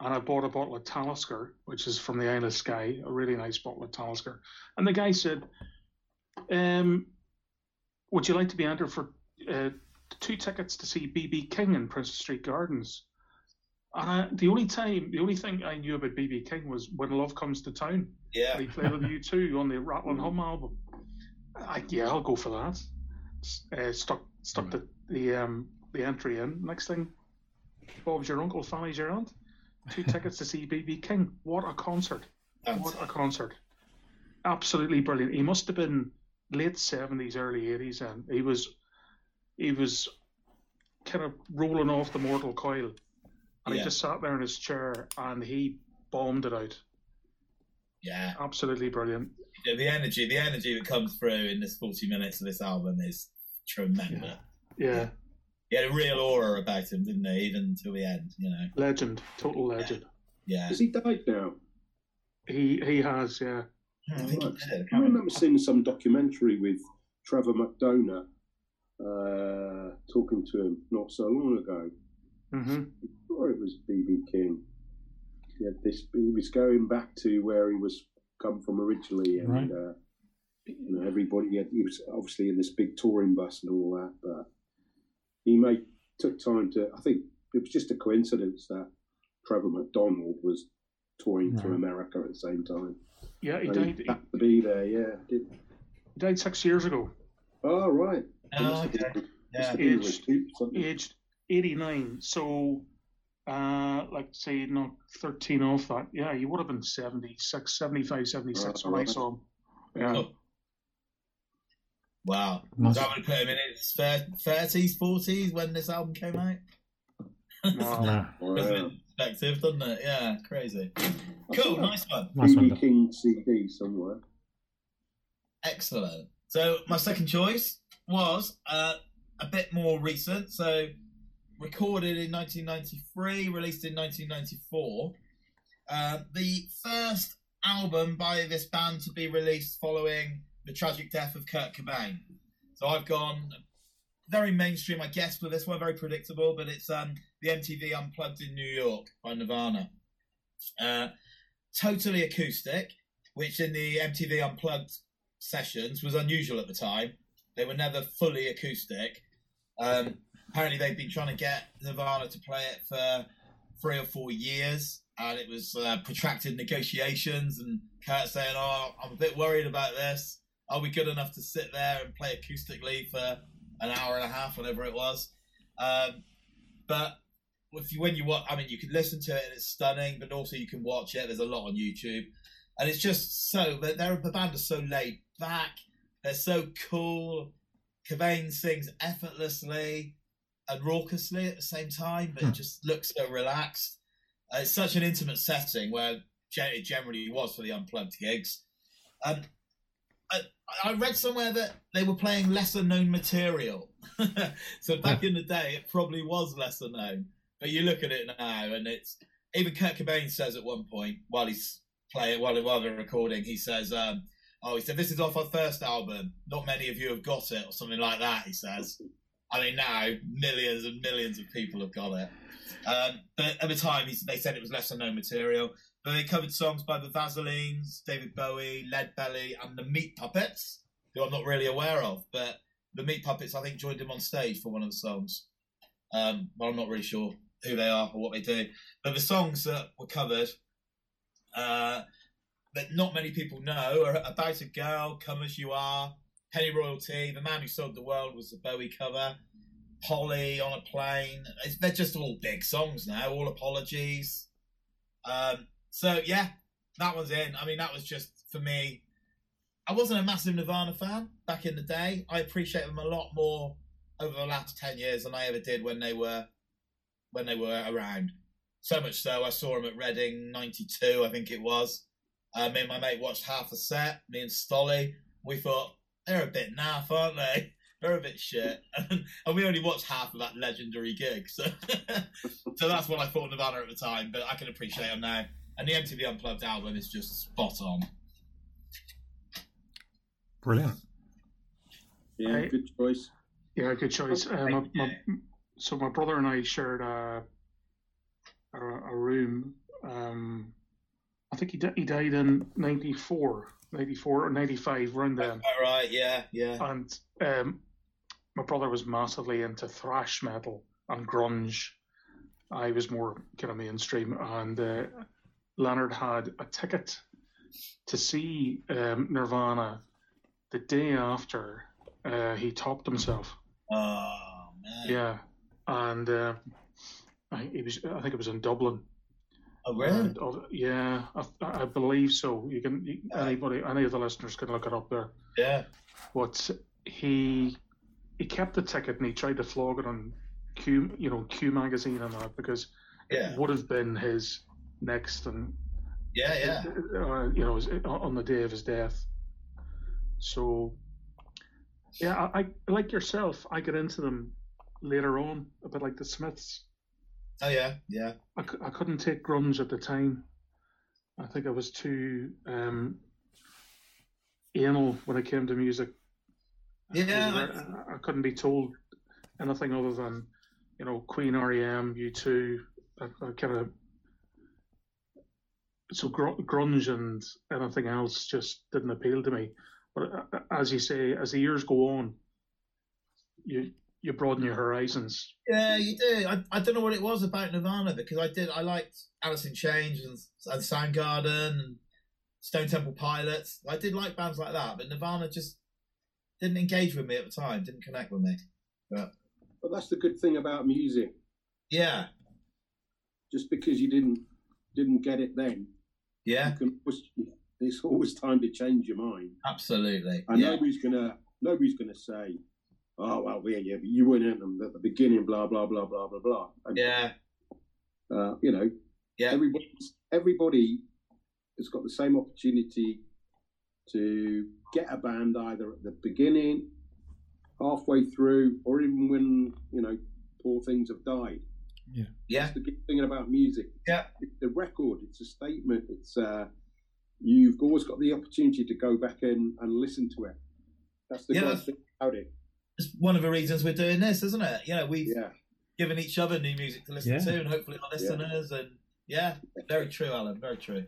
and I bought a bottle of Talisker, which is from the Isle of Skye, a really nice bottle of Talisker. And the guy said, um, "Would you like to be entered for uh, two tickets to see BB King in Princes Street Gardens?" And I, the only time, the only thing I knew about BB King was when Love Comes to Town. Yeah. He played with you too on the Rattle and Hum album. I, yeah, I'll go for that. Uh, stuck stuck the the um the entry in. Next thing, Bob's your uncle, Fanny's your aunt. Two tickets to see BB King. What a concert! What a concert! Absolutely brilliant. He must have been late seventies, early eighties, and he was he was kind of rolling off the mortal coil, and Yeah. he just sat there in his chair and he bombed it out. Yeah. Absolutely brilliant. Yeah, the energy, the energy that comes through in this forty minutes of this album is tremendous. Yeah, He had a real aura about him, didn't he? Even until the end, you know. legend, total legend. Yeah. Has he died now? He he has, yeah. I think he Right. did. I I remember. remember seeing some documentary with Trevor McDonald uh, talking to him not so long ago. hmm Or it was BB King. He had this. He was going back to where he was come from originally, and Right. uh, you know everybody. He, had, he was obviously in this big touring bus and all that, but he made took time to. I think it was just a coincidence that Trevor McDonald was touring through America at the same time. Yeah, he And died. He, happened to be there. Yeah. Did, he died six years ago, oh right. Oh, okay. Must Yeah. Aged- with aged eighty nine. So, uh, like say not thirteen off that. Yeah, he would have been 76, 75, 76 Oh, when I saw him. Yeah. Wow. Nice. That would put him in his thirties, forties when this album came out. no, it Wow. in perspective, doesn't it? Yeah, crazy. Cool, nice one. nice one. BB King CD somewhere. Excellent. So my second choice was uh, a bit more recent. So recorded in 1993, released in 1994. Uh, the first album by this band to be released following the tragic death of Kurt Cobain. So I've gone very mainstream, I guess, with this one, very predictable, but it's um, the MTV Unplugged in New York by Nirvana. Uh, totally acoustic, which in the MTV Unplugged sessions was unusual at the time. They were never fully acoustic. Um, apparently, they'd been trying to get Nirvana to play it for three or four years, and it was uh, protracted negotiations. And Kurt saying, "Oh, I'm a bit worried about this. Are we good enough to sit there and play acoustically for an hour and a half, whatever it was?" Um, but if you, when you watch, I mean, you can listen to it and it's stunning, but also you can watch it. There's a lot on YouTube and it's just so they're the band are so laid back. They're so cool. Cobain sings effortlessly and raucously at the same time, but Hmm. just looks so relaxed. Uh, it's such an intimate setting where it generally was for the unplugged gigs. Um, I, I read somewhere that they were playing lesser known material. so back in the day, it probably was lesser known. But you look at it now, and it's even Kurt Cobain says at one point while he's playing while while they're recording, he says, um, "Oh, he said this is off our first album. Not many of you have got it, or something like that." He says, I mean, now millions and millions of people have got it. Um, but at the time, he, they said it was lesser known material. But they covered songs by the Vaselines, David Bowie, Lead Belly, and the Meat Puppets, who I'm not really aware of. But the Meat Puppets, I think, joined him on stage for one of the songs. Um, but I'm not really sure who they are or what they do. But the songs that were covered uh, that not many people know are About a Girl, Come As You Are, Pennyroyal Tea, The Man Who Sold the World was the Bowie cover, Polly on a Plain. They're just all big songs now, all apologies. Um, so, yeah, that was in. I mean, that was just, for me, I wasn't a massive Nirvana fan back in the day. I appreciate them a lot more over the last 10 years than I ever did when they were when they were around. So much so, I saw them at Reading '92, I think it was. Uh, me and my mate watched half the set. Me and Stolly, we thought they're a bit naff, aren't they? They're a bit shit, and, we only watched half of that legendary gig. So, so that's what I thought of Nirvana at the time. But I can appreciate them now. And the MTV Unplugged album is just spot on. Brilliant. Yeah, I, good choice. Yeah, good choice. Uh, my, my, so my brother and I shared a a, a room. Um, I think he, he died in 94, 94 or 95, around then. All right, yeah, yeah. And um, my brother was massively into thrash metal and grunge. I was more kind of mainstream. And uh, Leonard had a ticket to see um, Nirvana the day after uh, he topped himself. Oh, man. Yeah. And uh, I, it was, I think it was in Dublin. Oh, really? And, uh, yeah, I, I, believe so. You can you, anybody, any of the listeners can look it up there. Yeah. But he he kept the ticket and he tried to flog it on Q, you know, Q magazine and that because yeah. it would have been his next and yeah, yeah, uh, you know, on the day of his death. So, yeah, I, I like yourself. I get into them later on, a bit like the Smiths. Oh yeah, yeah. I, I couldn't take grunge at the time. I think I was too um, anal when it came to music. Yeah, I, I, couldn't be told anything other than you know Queen, REM, U2. I, I kind of so grunge and anything else just didn't appeal to me. But uh, as you say, as the years go on, you you broaden your horizons. Yeah, you do. I, I don't know what it was about Nirvana because I did I liked Alice in Chains and, and Soundgarden and Stone Temple Pilots. I did like bands like that, but Nirvana just didn't engage with me at the time. Didn't connect with me. But but that's the good thing about music. Yeah. Just because you didn't didn't get it then. Yeah. Can, it's always time to change your mind. Absolutely. And yeah. nobody's gonna nobody's gonna say oh well, yeah, yeah, but you weren't in them at the beginning, blah blah blah blah blah blah. And, yeah. Uh, you know, yeah. Everybody, everybody has got the same opportunity to get a band either at the beginning, halfway through, or even when you know poor things have died. Yeah, yeah. That's the good thing about music. Yeah, it's a record. It's a statement. It's uh, you've always got the opportunity to go back in and listen to it. That's the yeah, thing about it it's one of the reasons we're doing this, isn't it? You know, we've yeah. given each other new music to listen yeah. to, and hopefully our listeners. Yeah. And yeah, very true, Alan. Very true.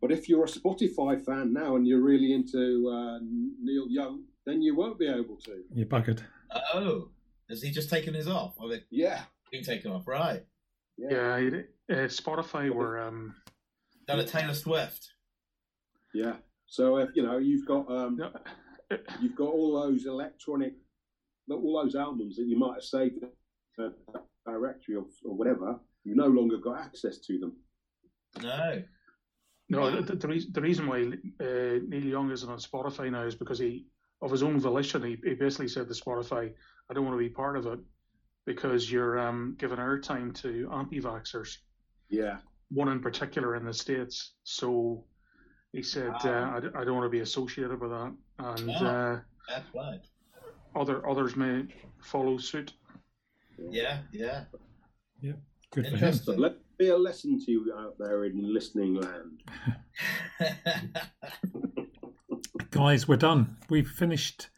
But if you're a Spotify fan now and you're really into uh, Neil Young, then you won't be able to. You're buggered. Oh, has he just taken his off? Or yeah, been taken off, right? Yeah, yeah uh, Spotify were um, done a Taylor Swift. Yeah, so if you know you've got um, you've got all those electronic all those albums that you might have saved a directory or, or whatever, you no longer got access to them. No. No, the, the, the reason why uh, Neil Young isn't on Spotify now is because he, of his own volition, he, he basically said to Spotify, I don't want to be part of it because you're um, giving airtime to anti-vaxxers. Yeah. One in particular in the States. So he said, wow. uh, I, I, don't want to be associated with that. And oh, uh, that's right other others may follow suit. Yeah, yeah, yeah. Good for him. Let be a lesson to you out there in listening land. Guys, we're done. We've finished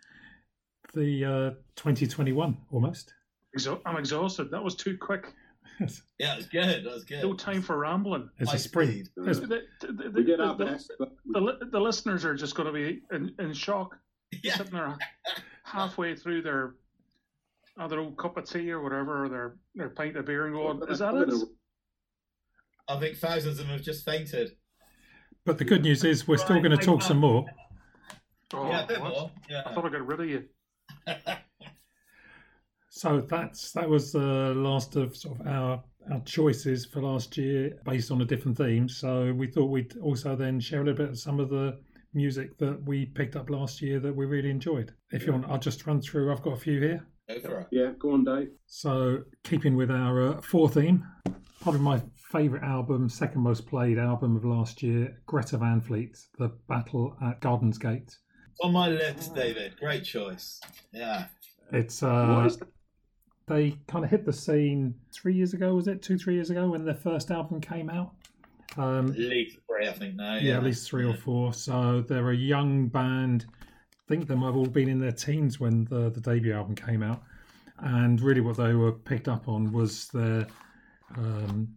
the uh, 2021 almost. Exha- I'm exhausted. That was too quick. Yeah, it was good. That was good. No time for rambling. It's a High sprint. speed. The, the, the, we did the- the- best, but the, li- the listeners are just going to be in, in shock, Yeah. sitting there halfway through their other old cup of tea or whatever, or their their pint of beer, and going, "Is that it?" I think thousands of them have just fainted. But the good news is we're still going to talk some more. Oh, yeah, a bit what? more. I thought I got rid of you. So that's that was the last of sort of our our choices for last year based on a different theme. So we thought we'd also then share a little bit of some of the music that we picked up last year that we really enjoyed. If you want, I'll just run through. I've got a few here. Go. Yeah, go on, Dave. So keeping with our uh, four theme, probably my favourite album, second most played album of last year, Greta Van Fleet, The Battle at Gardens Gate. On my list, David. Great choice. Yeah. It's uh, is that? They kind of hit the scene three years ago, was it two, three years ago when their first album came out? Um, At least three, I think now. yeah, at least three or four. So they're a young band. I think they might have all been in their teens when the, the debut album came out. And really, what they were picked up on was their um,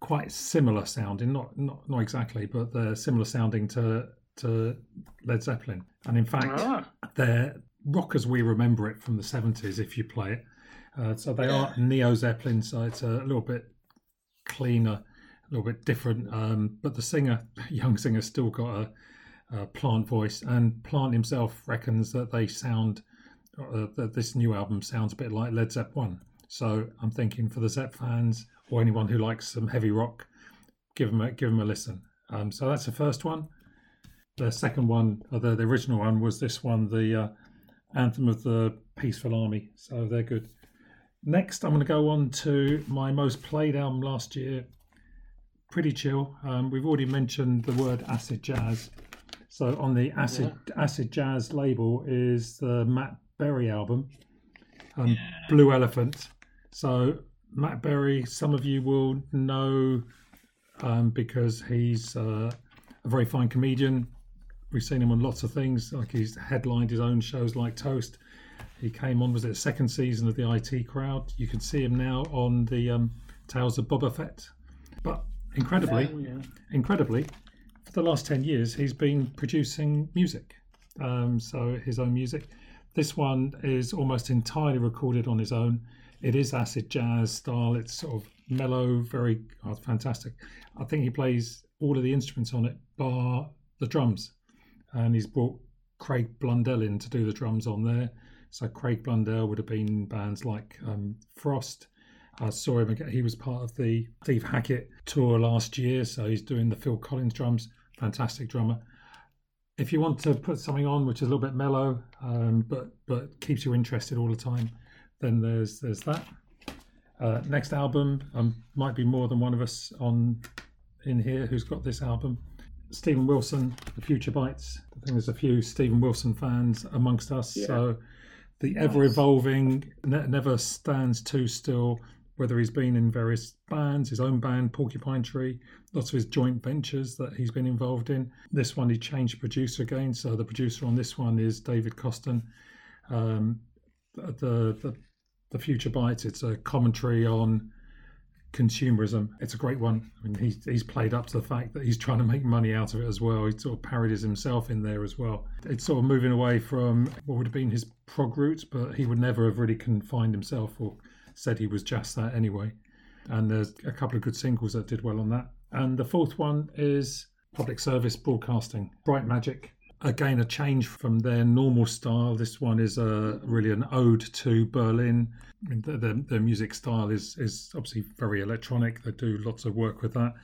quite similar sounding, not not not exactly, but they're similar sounding to to Led Zeppelin. And in fact, Ah, they're rock as we remember it from the 70s if you play it. Uh, so they Yeah. are Neo Zeppelin, so it's a little bit cleaner, a little bit different. Um, but the singer, young singer, still got a, a plant voice, and Plant himself reckons that they sound, uh, that this new album sounds a bit like Led Zepp 1. So I'm thinking for the Zepp fans or anyone who likes some heavy rock, give them a, give them a listen. Um, so that's the first one. The second one, or the, the original one, was this one, the uh, Anthem of the Peaceful Army. So they're good. Next, I'm going to go on to my most played album last year. Pretty chill. Um, we've already mentioned the word acid jazz. So on the acid acid jazz label is the Matt Berry album, um, Blue Elephant. So Matt Berry, some of you will know um, because he's uh, a very fine comedian. We've seen him on lots of things, like he's headlined his own shows like Toast. He came on, was it the second season of the IT Crowd? You can see him now on the um, Tales of Boba Fett. But incredibly, oh, yeah. incredibly, for the last 10 years, he's been producing music. Um, so his own music. This one is almost entirely recorded on his own. It is acid jazz style. It's sort of mellow, very oh, fantastic. I think he plays all of the instruments on it, bar the drums. And he's brought Craig Blundell in to do the drums on there. So Craig Blundell would have been bands like um, Frost. I saw him again. He was part of the Steve Hackett tour last year, so he's doing the Phil Collins drums. Fantastic drummer. If you want to put something on which is a little bit mellow, um, but but keeps you interested all the time, then there's there's that. Uh, next album, um, might be more than one of us on in here who's got this album. Steven Wilson, The Future Bites. I think there's a few Steven Wilson fans amongst us. Yeah. So the ever evolving, ne- never stands too still. Whether he's been in various bands, his own band, Porcupine Tree, lots of his joint ventures that he's been involved in. This one, he changed producer again. So the producer on this one is David Kosten. Um, the, the the Future Bites. It's a commentary on consumerism. It's a great one. I mean, he's he's played up to the fact that he's trying to make money out of it as well. He sort of parodies himself in there as well. It's sort of moving away from what would have been his prog roots, but he would never have really confined himself or said he was just that anyway. And there's a couple of good singles that did well on that. And the fourth one is public service broadcasting, Bright Magic. Again, a change from their normal style. This one is a really an ode to Berlin. I mean, their, their, their music style is is obviously very electronic. They do lots of work with that.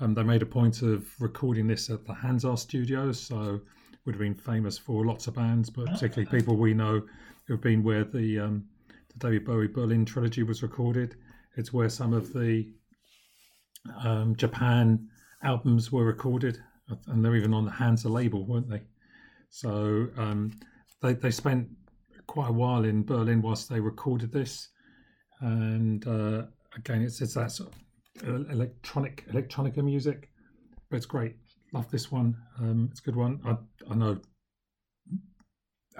Um, they made a point of recording this at the Hansa Studios, so would have been famous for lots of bands, but particularly people we know who've been where the um, the David Bowie Berlin trilogy was recorded. It's where some of the um, Japan albums were recorded, and they're even on the Hansa label, weren't they? So um, they they spent quite a while in Berlin whilst they recorded this, and uh, again, it's it's that sort of electronic electronica music, but it's great. Love this one. Um, it's a good one. I I know.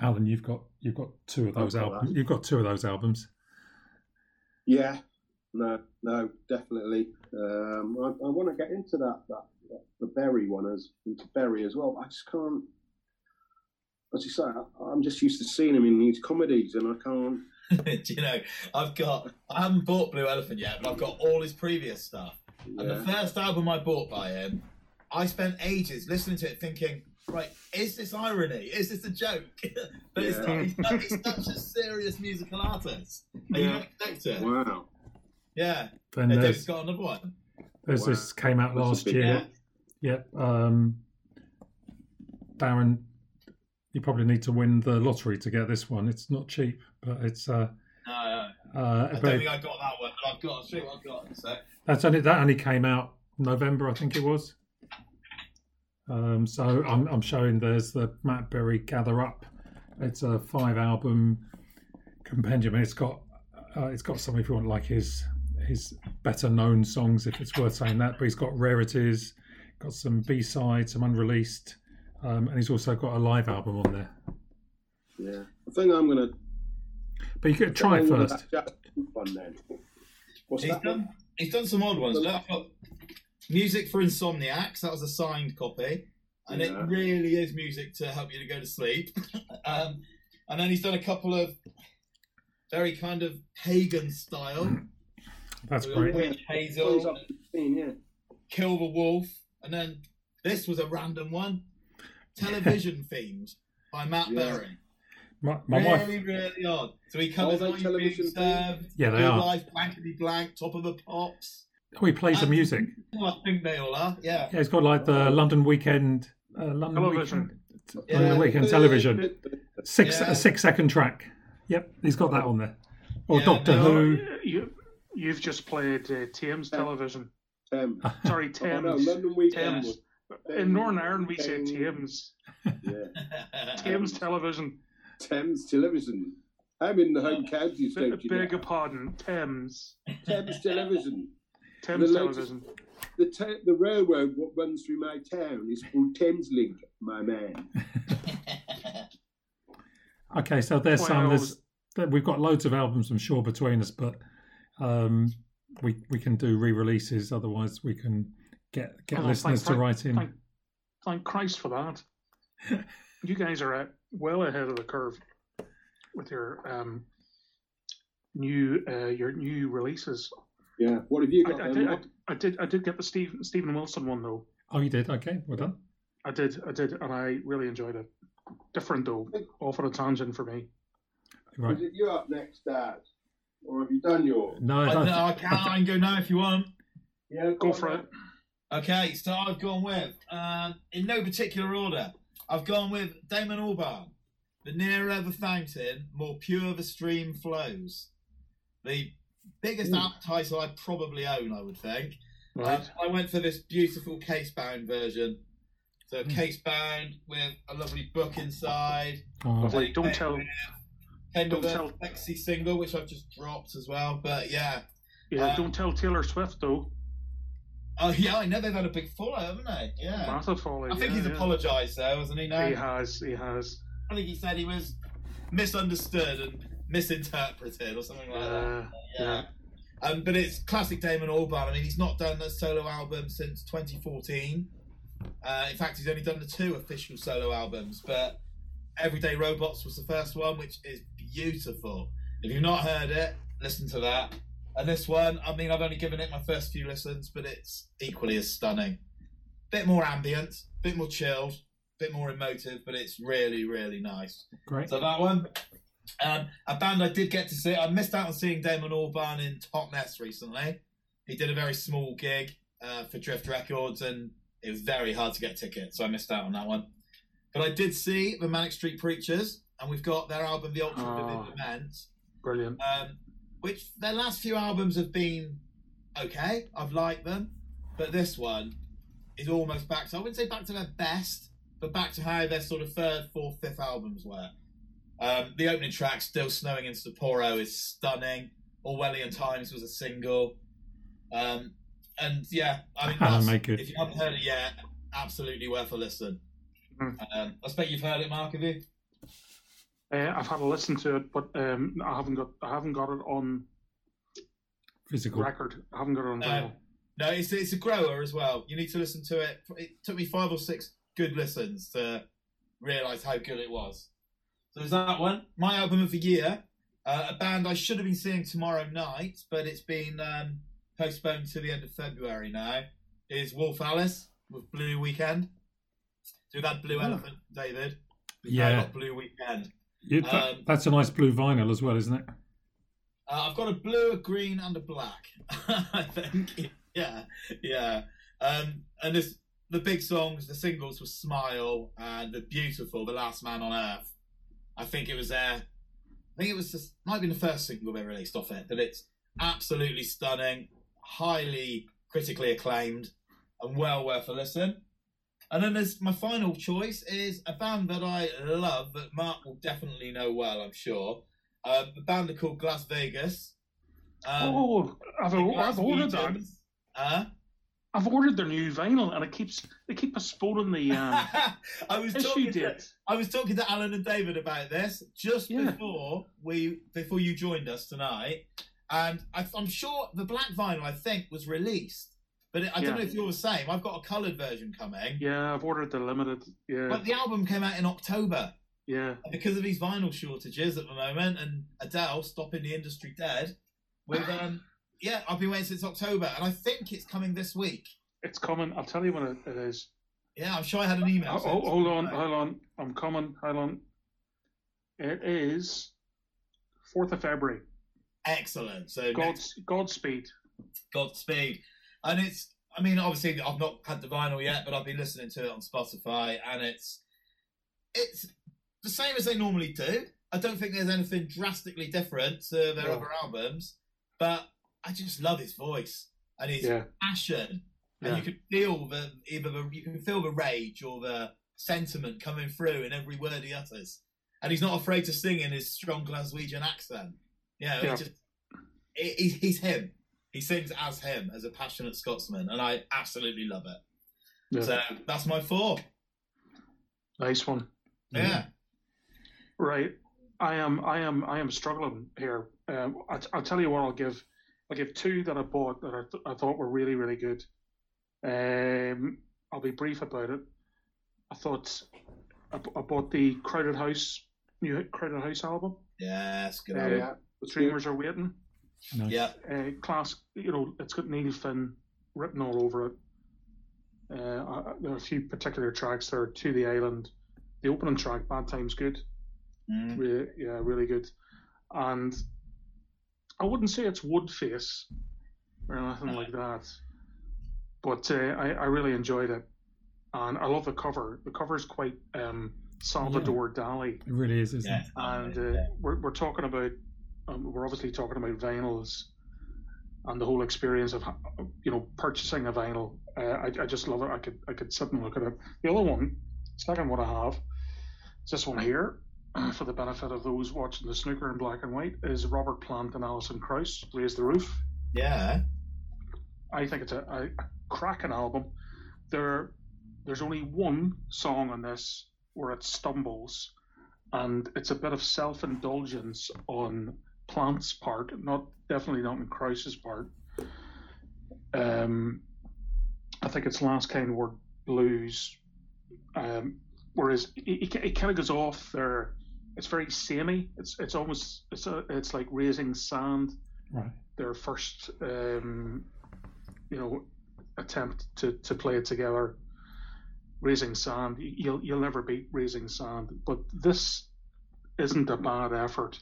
Alan, you've got you've got two of those albums. that. You've got two of those albums. Yeah, no, no, definitely. Um, I, I want to get into that, that, that the Berry one as into Berry as well. But I just can't. As you say, I, I'm just used to seeing him in these comedies, and I can't. Do you know, I've got, I haven't bought Blue Elephant yet, but I've got all his previous stuff. And the first album I bought by him, I spent ages listening to it thinking, right, is this irony? Is this a joke? but it's not. He's, not, he's such a serious musical artist. And you Yeah. don't. Wow. Yeah. Then Hey, there's David's got another one. there's Wow. this came out That's last big year. one. Yep. Um, Darren, you probably need to win the lottery to get this one. It's not cheap, but it's uh, No, no. uh, I don't think I got that one, but I've got, show what I've got sec. that's only that only came out November, I think it was. Um, so I'm, I'm showing there's the Matt Berry Gather Up. It's a five album compendium. and It's got uh, it's got some if you want like his his better known songs if it's worth saying that. But he's got rarities, got some B sides, some unreleased, um, and he's also got a live album on there. Yeah. I think I'm going to But you could try it first. One then. What's He's that one? done, he's done some odd ones. Look, I've music for Insomniacs. That was a signed copy. And Yeah. it really is music to help you to go to sleep. um, and then he's done a couple of very kind of pagan style. That's With great. Witch Hazel, 15, yeah. Kill the Wolf. And then this was a random one Television Themes by Matt Yeah. Berry. My, my wife, really, really odd. So he covers Are they You television Being Served? Yeah, they Good are. Life, Blankety Blank, Top of the Pops. oh, he plays the Um, music. Oh, I think they all are, yeah. Yeah, he's got like the London Weekend, uh, London Television. Weekend, Yeah. London Weekend television. Six Yeah. a six second track. Yep, he's got that on there. Or Yeah, Doctor no, Who. You, you've just played uh, Thames Television. Thames. Sorry, Oh, no, Thames. London Weekend Thames. Was In Northern Ireland, we say Thames. Thames. yeah. Thames Television. Thames Television. I'm in the home counties, Be- don't you Beg know? your pardon. Thames. Thames Television. Thames The latest- Television. The, ta- the railroad what runs through my town is called Thameslink, my man. Okay, so there's some. There's there- we've got loads of albums, I'm sure, between us, but um, we we can do re-releases. Otherwise, we can get get Oh, listeners thank- to write in. Thank, thank Christ for that. you guys are uh, well ahead of the curve with your um, new uh, your new releases. Yeah. What have you I, got I then? did, I, I did. I did get the Steve, Steven Wilson one though. Oh, you did. Okay, well done. I did. I did, and I really enjoyed it. Different though, off on a tangent for me. Right. Is it you up next, Dad? Or have you done yours? No, I, I, no, I can, I can go now if you want. Yeah, Go on for then. it. Okay, so I've gone with, um, in no particular order, I've gone with Damon Albarn. The nearer the fountain, more pure the stream flows. The biggest Ooh. advertiser I probably own, I would think. Right. Um, I went for this beautiful case bound version. So Hmm. case bound with a lovely book inside. oh, Lovely. Don't tell. Came Don't tell- sexy single which I've just dropped as well. But yeah, Yeah. Um, don't tell Taylor Swift though. Oh yeah, I know they've had a big fallout, haven't they? Yeah. Massive folly. I think yeah, he's yeah. apologised though, hasn't he? Now He has. He has. I think he said he was misunderstood and misinterpreted or something like that. Uh, Yeah. Um, but it's classic Damon Albarn. I mean, he's not done a solo album since 2014. Uh, in fact, he's only done the two official solo albums. But Everyday Robots was the first one, which is beautiful. If you've not heard it, listen to that. And this one, I mean, I've only given it my first few listens, but it's equally as stunning. Bit more ambient, bit more chilled, bit more emotive, but it's really, really nice. great. So that one. Um, a band I did get to see. I missed out on seeing Damon Albarn in Totnes recently. He did a very small gig uh, for Drift Records, and it was very hard to get tickets, so I missed out on that one. But I did see the Manic Street Preachers, and we've got their album, The Ultra Oh. Vivid Lament, brilliant. um, which their last few albums have been okay. I've liked them, but this one is almost back to I wouldn't say back to their best, but back to how their sort of third, fourth, fifth albums were. Um, the opening track, "Still Snowing in Sapporo," is stunning. Orwellian Times was a single, um, and yeah, I mean, that's- make it. if you haven't heard it yet, absolutely worth a listen. Mhm. Um, I expect you've heard it, Mark. Have you? Uh, I've had a listen to it, but um, I haven't got. I haven't got it on physical record. I haven't got it on No. vinyl. No, it's it's a grower as well. You need to listen to it. It took me five or six good listens to realise how good it was. So there's that one. My album of the year, uh, a band I should have been seeing tomorrow night, but it's been um, postponed to the end of February now. Is Wolf Alice with Blue Weekend. So we've had Blue Oh. Elephant, David. We've Yeah. now got Blue Weekend. You- that- Um, that's a nice blue vinyl as well, isn't it? Uh, I've got a blue, a green, and a black. I think. Yeah, yeah. Um, and this, the big songs, the singles were "Smile" and "The Beautiful," "The Last Man on Earth." I think it was there. I think it was just might be the first single they released off it, but it's absolutely stunning, highly critically acclaimed, and well worth a listen. And then there's my final choice is a band that I love that Mark will definitely know well, I'm sure. Um, the band are called Glasvegas. Um, oh, I've, I've ordered that. Glaswegians- Uh? I've ordered their new vinyl, and it keeps they keep postponing the um, I was issue talking to, date. I was talking to Alan and David about this just Yeah. before we before you joined us tonight, and I, I'm sure the black vinyl I think was released, but I don't know if you're the same. I've got a coloured version coming, Yeah, I've ordered the limited. Yeah, but the album came out in October. yeah. because of these vinyl shortages at the moment and Adele stopping the industry dead. With um, yeah, I've been waiting since October, and I think it's coming this week. It's coming. I'll tell you when it, it is. Yeah, I'm sure I had an email. Oh, oh, hold on, hold on. I'm coming. Hold on. It is fourth of February. Excellent. So next, God's Godspeed. Godspeed, and it's. I mean, obviously, I've not had the vinyl yet, but I've been listening to it on Spotify, and it's it's the same as they normally do. I don't think there's anything drastically different to their No. other albums, but I just love his voice and his Yeah, passion, and Yeah. you can feel the either the, you can feel the rage or the sentiment coming through in every word he utters, and he's not afraid to sing in his strong Glaswegian accent. You know, Yeah. he just he's, he's him. He sings as him, as a passionate Scotsman, and I absolutely love it. yeah. So that's my four. nice one. Yeah, Right. I am. I am. I am struggling here. Um, I, I'll tell you what. I'll give. I'll give two that I bought that I, th- I thought were really, really good. Um, I'll be brief about it. I thought I, b- I bought the Crowded House new Crowded House album. yes, good. Uh, album. The Dreamers are waiting. Nice. yeah, Uh, class. You know, it's got Neil Finn written all over it. Uh, I- there are a few particular tracks there. To the Island, the opening track, "Bad Times Good." Mm. Really, yeah, really good. And I wouldn't say it's Woodface or anything like that, but uh, I, I really enjoyed it, and I love the cover. The cover is quite um, Salvador Dali, It really is, isn't yeah. it? and uh, we're we're talking about um, we're obviously talking about vinyls and the whole experience of you know purchasing a vinyl. Uh, I, I just love it. I could I could sit and look at it. The other one, second one I have, is this one here. For the benefit of those watching the snooker in black and white, is Robert Plant and Alison Krauss, Raise the Roof. yeah. I think it's a, a, a cracking album. There, there's only one song on this where it stumbles, and it's a bit of self-indulgence on Plant's part, not definitely not in Krauss's part. Um, I think it's Last Kind of Word Blues. Um, whereas it, it, kind of goes off there. It's very samey. It's it's almost it's a, it's like raising sand Right. their first um, you know attempt to, to play it together raising sand you'll you'll never beat raising sand but this isn't a bad effort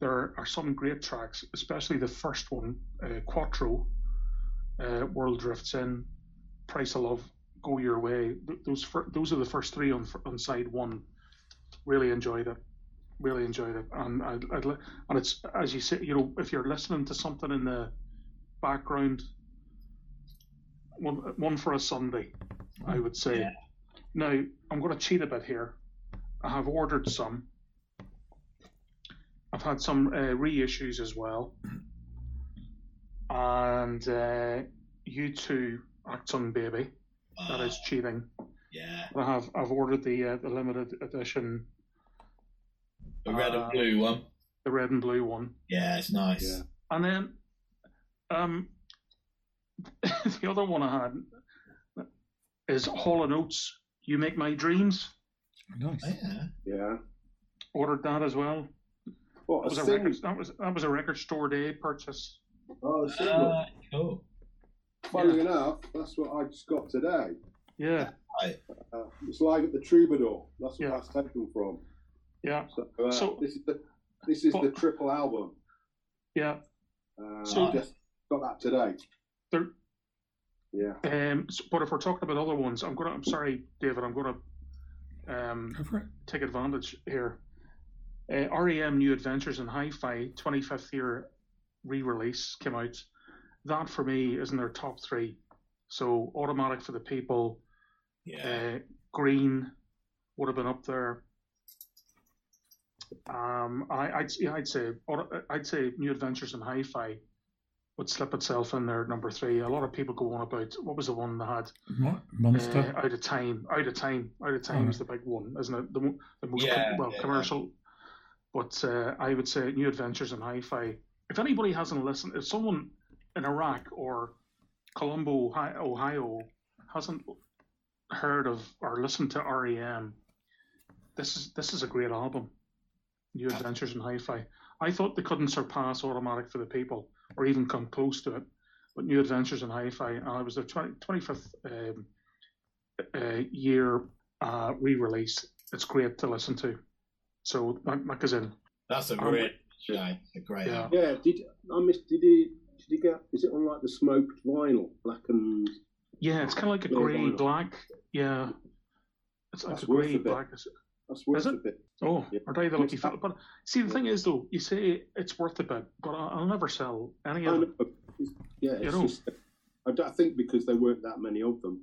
there are some great tracks especially the first one uh, quattro uh, world drifts in price of love go your way Th- those fir- those are the first three on on side one really enjoyed it really enjoyed it and I'd, I'd li- and it's as you say, you know, if you're listening to something in the background, one one for a Sunday, I would say. Yeah. Now I'm going to cheat a bit here. I have ordered some. I've had some uh, reissues as well, and uh, you two Achtung Baby. That Uh, is cheating. yeah. I have I've ordered the uh, the limited edition, The red Uh, and blue one. the red and blue one. Yeah, it's nice. Yeah. And then Um, the other one I had is Hall and Oates. You make my dreams. Nice. Oh, yeah. Yeah. Ordered that as well. What That was a sing- record. That was that was a record store day purchase. Oh, a single. Uh, cool. Funnily enough, that's what I just got today. Yeah, Uh, it's live at the Troubadour. That's what Yeah. that's taken from. yeah, So, uh, So- this is the this is the triple album. yeah. Uh, So- just got that today. There- Yeah. Um, s- but if we're talking about other ones, I'm gonna. I'm sorry, David. I'm gonna um, Go for it. take advantage here. Uh, REM New Adventures in Hi-Fi 25th year re-release came out. That for me is in their top three. So automatic for the people. Yeah. Uh, Green would have been up there. Um, I, I'd yeah, I'd say I'd say New Adventures in Hi-Fi would slip itself in there at number three. A lot of people go on about what was the one that had Monster. uh, out of time, out of time, out of time Oh. is the big one, isn't it? The, the most Yeah, com- well yeah. commercial. But uh, I would say New Adventures in Hi-Fi. If anybody hasn't listened, if someone in Iraq or Columbus, Ohio, hasn't heard of or listened to REM, this is this is a great album. New Adventures in Hi-Fi. I thought they couldn't surpass Automatic for the People or even come close to it. But New Adventures in Hi-Fi, and it was their 20, 25th um, uh, year uh, re-release. It's great to listen to. So Mac, Mac is in. That's a Um, great. A great Yeah. album. Yeah. Did I miss? Did he? Did he get? Is it on like the smoked vinyl, black and? Yeah, it's kind of like a grey vinyl. black. Yeah, it's like That's a grey a bit. black. That's worth Is it? a bit. Oh, Yeah. are they the lucky Yes. fella? But see, the thing is, though, you say it's worth a bit, but I- I'll never sell any of know, it it's- yeah, it's know. just. I, don't- I think because there weren't that many of them,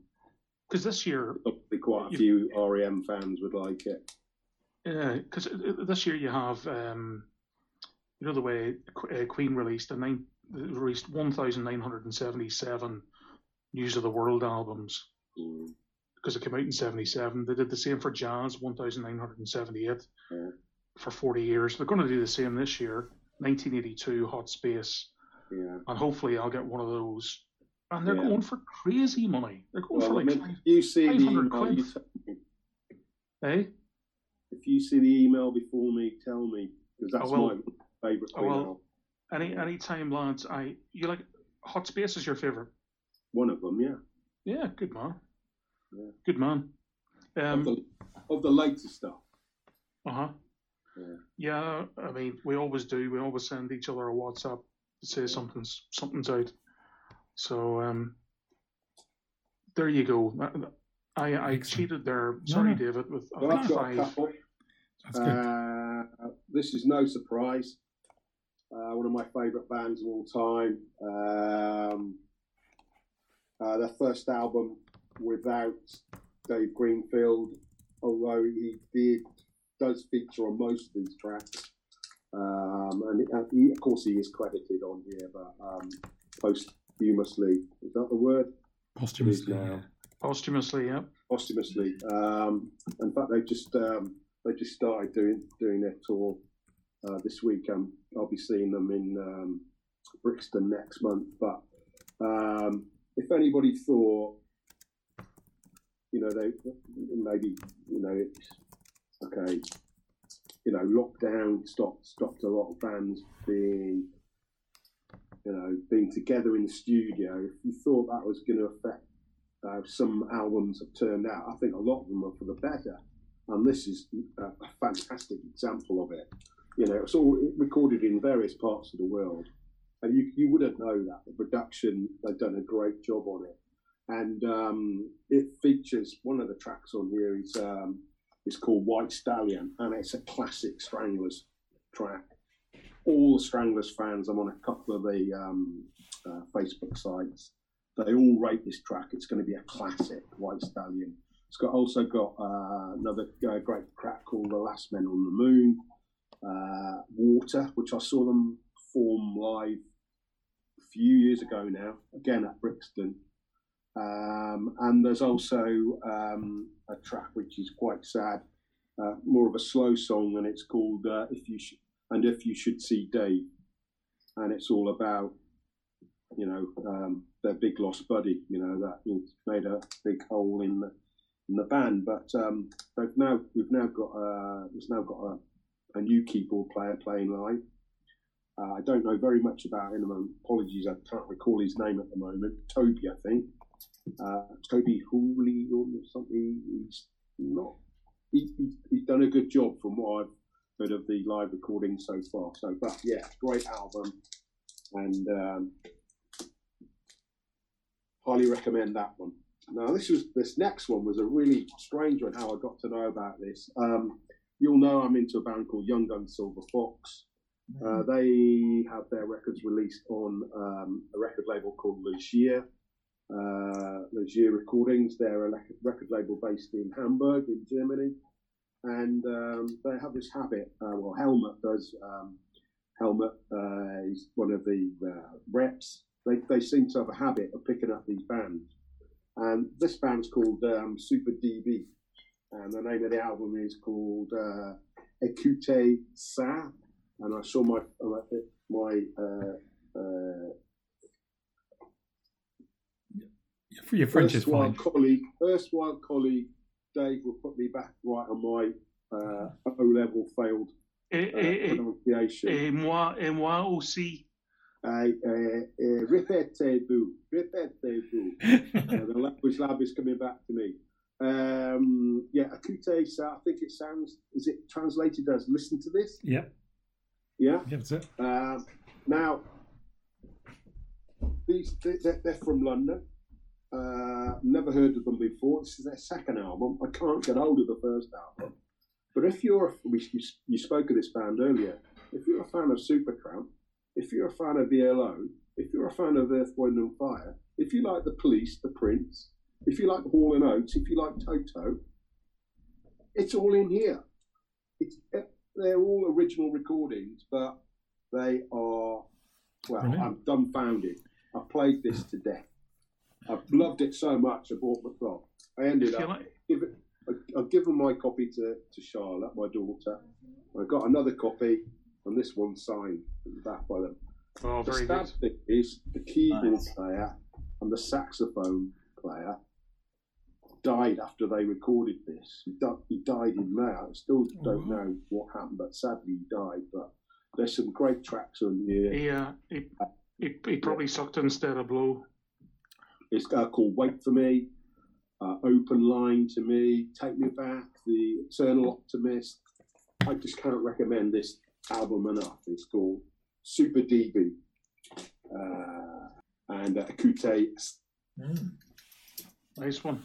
because this year, probably quite a You- few REM fans would like it. Yeah, because this year you have, um, you know, the way Qu- uh, Queen released a nine released one thousand nine hundred and seventy seven News of the World albums. Mm. because it came out in 77. They did the same for jazz, 1,978 Yeah. for 40 years. They're going to do the same this year, 1982 Hot Space, Yeah. and hopefully I'll get one of those. And they're Yeah. going for crazy money. They're going Well, for I like, mean, five, you see 500 email, quid. me. eh? If you see the email before me, tell me because that's will. my favourite I Queen Any any time, lads. I you like Hot Space is your favorite? One of them, yeah. Yeah, good man. Yeah. Good man. of, Um, the, of the later stuff. uh huh. Yeah. Yeah, I mean, we always do. We always send each other a WhatsApp to say something's something's out. So um, there you go. I I cheated there. Sorry, no. David. With Well, I've got a five. couple. That's good. Uh, this is no surprise. Uh, one of my favourite bands of all time. Um, uh, their first album without Dave Greenfield, although he did does feature on most of these tracks. Um, and, and he, of course, he is credited on here, but um, posthumously is that the word? Posthumously. now. yeah. Posthumously, yeah. posthumously. Um, in fact, they just um, they just started doing doing their tour uh, this week. Um, I'll be seeing them in um, Brixton next month. But um, if anybody thought, you know, they maybe you know it's okay. You know, lockdown stopped stopped a lot of bands being you know being together in the studio. If you thought that was going to affect uh, some albums have turned out. I think a lot of them are for the better, and this is a, a fantastic example of it. You know, it's all recorded in various parts of the world, and you you wouldn't know that the production they've done a great job on it, and um, it features one of the tracks on here is um, is called White Stallion, and it's a classic Stranglers track. All the Stranglers fans, I'm on a couple of the um, uh, Facebook sites they all rate this track. It's going to be a classic, White Stallion. It's got also got uh, another uh, great track called The Last Men on the Moon, uh, Water, which I saw them perform live a few years ago now, again at Brixton. Um, and there's also um, a track which is quite sad, uh, more of a slow song, and it's called uh, "If You Should." And if you should see Dave, and it's all about you know, um, their big lost buddy. You know that made a big hole in the the band. But um, they've now we've now got uh, we've now got a, a new keyboard player playing live. Uh, I don't know very much about him. Apologies, I can't recall his name at the moment. Toby, I think. Uh, Toby Hooley or something. He's not. He, he's done a good job from what I've heard of the live recording so far. So, but yeah, great album, and um, highly recommend that one. Now, this was this next one was a really strange one. How I got to know about this. Um, you'll know I'm into a band called Young Gun Silver Fox. Uh, mm-hmm. they have their records released on um, a record label called Légère. Uh, Légère Recordings. They're a record label based in Hamburg, in Germany, and um, they have this habit. Uh, well, Helmut does. Um, Helmut uh, is one of the uh, reps. They, they seem to have a habit of picking up these bands and this band's called um, Super DB, and the name of the album is called uh, Écoutez ça. And I saw my my uh, uh, your French is fine. Colleague, first erstwhile colleague Dave will put me back right on my uh, O level failed et, uh, pronunciation. Et moi, et moi aussi. I, uh, uh, répétez-vous, répétez-vous. uh, the language lab is coming back to me. Um, yeah, Akute, so I think it sounds, is it translated as listen to this? Yeah. Yeah? Yeah, that's it. Um, now, these they're, they're from London. Uh, never heard of them before. This is their second album. I can't get hold of the first album. But if you're, we, you, you spoke of this band earlier, if you're a fan of Supertramp, if you're a fan of ELO, if you're a fan of Earth, Wind and Fire, if you like the Police, the Prince, if you like Hall and Oates, if you like Toto, it's all in here. It's eh, they're all original recordings, but they are well. Brilliant. I'm dumbfounded. I played this to death. I've loved it so much. I bought the clock. I ended up like... give it, I, I've given my copy to, to Charlotte, my daughter. I got another copy and this one signed back by them. Oh, the very good. thing is the keyboard nice. player and the saxophone player died after they recorded this. He, di- he died in May. I still don't know what happened, but sadly he died. But there's some great tracks on here. Yeah, he, he, he probably sucked instead of blow. It's uh, called Wait for Me, uh, Open Line to Me, Take Me Back, The Eternal Optimist. I just can't recommend this album enough. It's called Super DB uh, and uh, Akute. Mm. Nice one.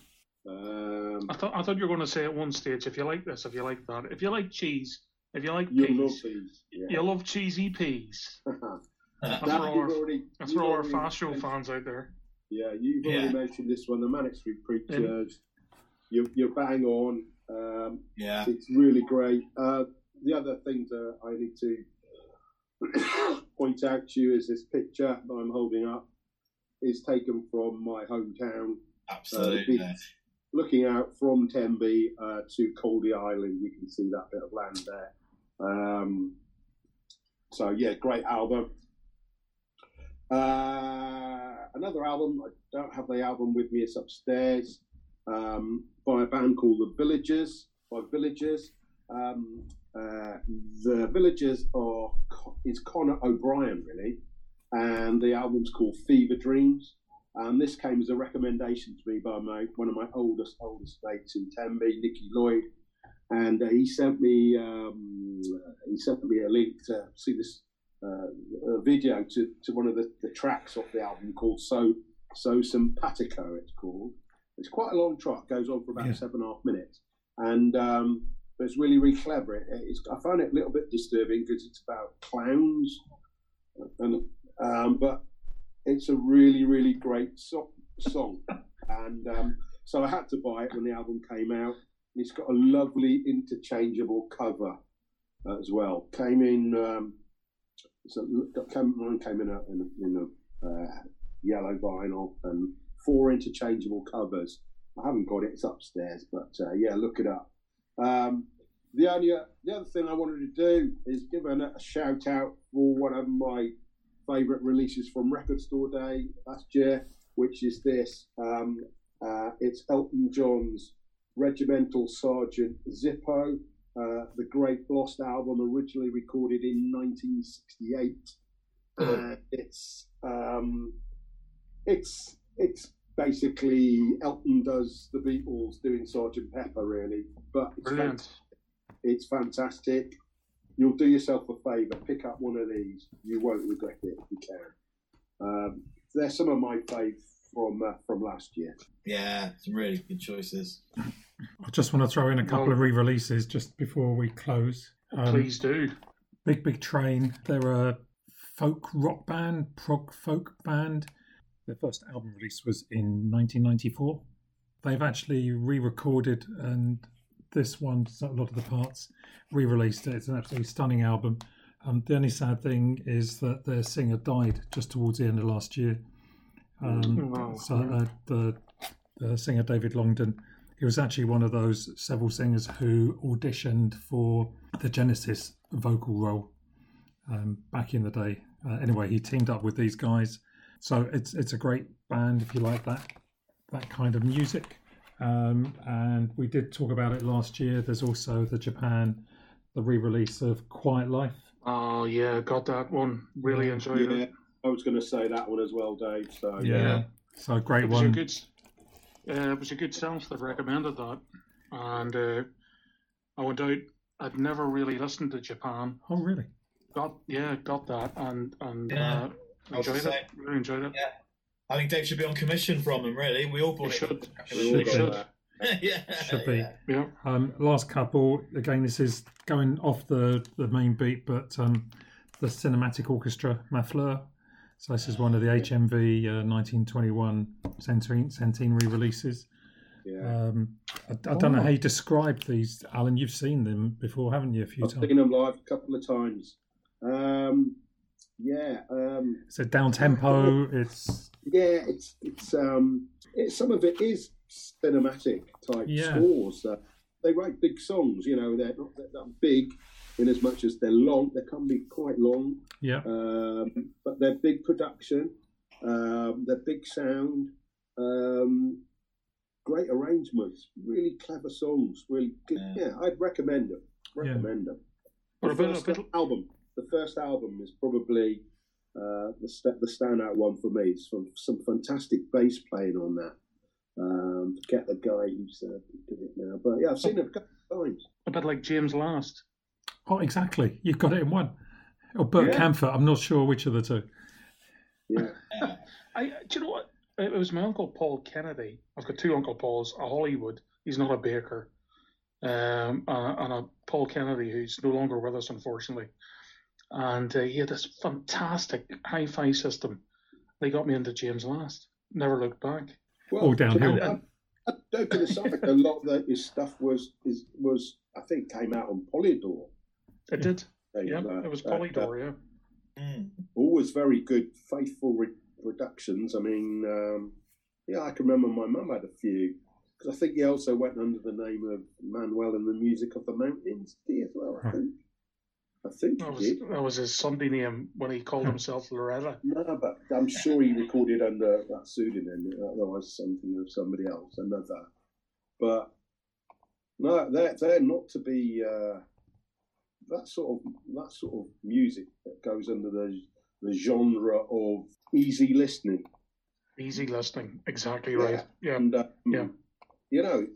Um, I thought I thought you were going to say at one stage if you like this, if you like that, if you like cheese, if you like you peas, love peas. Yeah. you love cheesy peas. that's for all our, already, that's for all our fast show fans out there. Yeah, you've already yeah. mentioned this one, the Manic Street Preachers. You're, you're bang on. Um, yeah, it's really great. Uh, the other thing that I need to point out to you is this picture that I'm holding up is taken from my hometown. Absolutely. Uh, looking out from Tenby uh, to Caldey Island, you can see that bit of land there. Um, so yeah, great album. Uh, another album. I don't have the album with me. It's upstairs um, by a band called The Villagers. By Villagers. Um, uh, the Villagers are is Conor O'Brien really, and the album's called Fever Dreams. And this came as a recommendation to me by my one of my oldest oldest mates in Tenby, Nicky Lloyd, and uh, he sent me um, he sent me a link to see this uh, video to, to one of the, the tracks off the album called So So Simpatico. It's called. It's quite a long track, goes on for about yeah. seven and a half minutes, and um, but it's really, really clever. It, I find it a little bit disturbing because it's about clowns, and um, but it's a really, really great so- song. and um, so I had to buy it when the album came out. And It's got a lovely interchangeable cover uh, as well. Came in, um, so came, came in a, in a, in a uh, yellow vinyl and four interchangeable covers. I haven't got it; it's upstairs. But uh, yeah, look it up. Um, the only uh, the other thing I wanted to do is give a, a shout out for one of my favourite releases from Record Store Day last year, which is this. Um, uh, it's Elton John's Regimental Sergeant Zippo, uh, the great Lost album, originally recorded in 1968. Uh, it's um, it's it's basically Elton does the Beatles doing Sergeant Pepper, really. But it's, Brilliant. it's fantastic. You'll do yourself a favour. Pick up one of these. You won't regret it if you can. Um, they're some of my faves from uh, from last year. Yeah, some really good choices. I just want to throw in a couple Well- of re-releases just before we close. Um, Please do. Big Big Train. They're a folk rock band, prog folk band. Their first album release was in 1994. They've actually re-recorded and this one, a lot of the parts, re-released it. It's an absolutely stunning album. Um, the only sad thing is that their singer died just towards the end of last year. Um, Wow. So uh, the the singer David Longdon, he was actually one of those several singers who auditioned for the Genesis vocal role um, back in the day. Uh, anyway, he teamed up with these guys, so it's it's a great band if you like that that kind of music. Um, and we did talk about it last year. There's also the Japan, the re-release of Quiet Life. Oh yeah, got that one. Really enjoyed Yeah, it. I was going to say that one as well, Dave. So Yeah. So a great It was a good. Uh, it was a good self that recommended that, and uh, I went out. I'd never really listened to Japan. Oh, really? Got yeah, got that, and and Yeah, uh, I was the enjoyed it. Really enjoyed it. I think Dave should be on commission from him. Really, we all bought They it. should. we all got should. that. yeah, Should be. yeah. Yeah. Um, last couple, again, this is going off the, the main beat, but um, the Cinematic Orchestra, Ma Fleur. So this is one of the HMV uh, 1921 centenary, Centene re-releases. Yeah. Um, I, I don't know how you describe these, Alan. You've seen them before, haven't you? A few I've times. seen them live a couple of times. Um, yeah, um, It's a down tempo. It's yeah, it's it's um, it, some of it is cinematic type Yeah. scores. Uh, they write big songs, you know. They're not that, that big in as much as they're long. They can be quite long, yeah, um, but they're big production. Um, they're big sound. Um, great arrangements. Really clever songs. Really good. Yeah. Yeah, I'd recommend them. Yeah. Recommend them. The a first bit, album. The first album is probably uh, the st- the standout one for me. It's some, some fantastic bass playing on that. Um, forget the guy who's uh, who did it now, but yeah, I've seen it a couple of times. a bit like James Last. oh, exactly. You've got it in one. Or Bert Yeah. Kaempfert. I'm not sure which of the two. Yeah, I, do you know what? It was my uncle Paul Kennedy. I've got two Uncle Pauls. A Hollywood. He's not a baker. Um, and, and a Paul Kennedy, who's no longer with us, unfortunately. And uh, he had this fantastic hi-fi system. They got me into James Last. Never looked back. well, All downhill. to- uh, Joking aside, a lot of the, his stuff was is, was I think came out on Polydor. It did. Yeah, uh, it was uh, Polydor. Yeah. Mm. always very good, faithful re- productions. I mean, um, yeah, I can remember my mum had a few because I think he also went under the name of Manuel and the Music of the Mountains. Did he as well? I think. I think That he was did. that was his Sunday name when he called himself Loretta. No, but I'm sure he recorded under that pseudonym. Otherwise, something of somebody else, another. But no, they're they're not to be uh, that sort of that sort of music that goes under the the genre of easy listening. Easy listening. Exactly Yeah. right. Yeah. And um, Yeah. you know,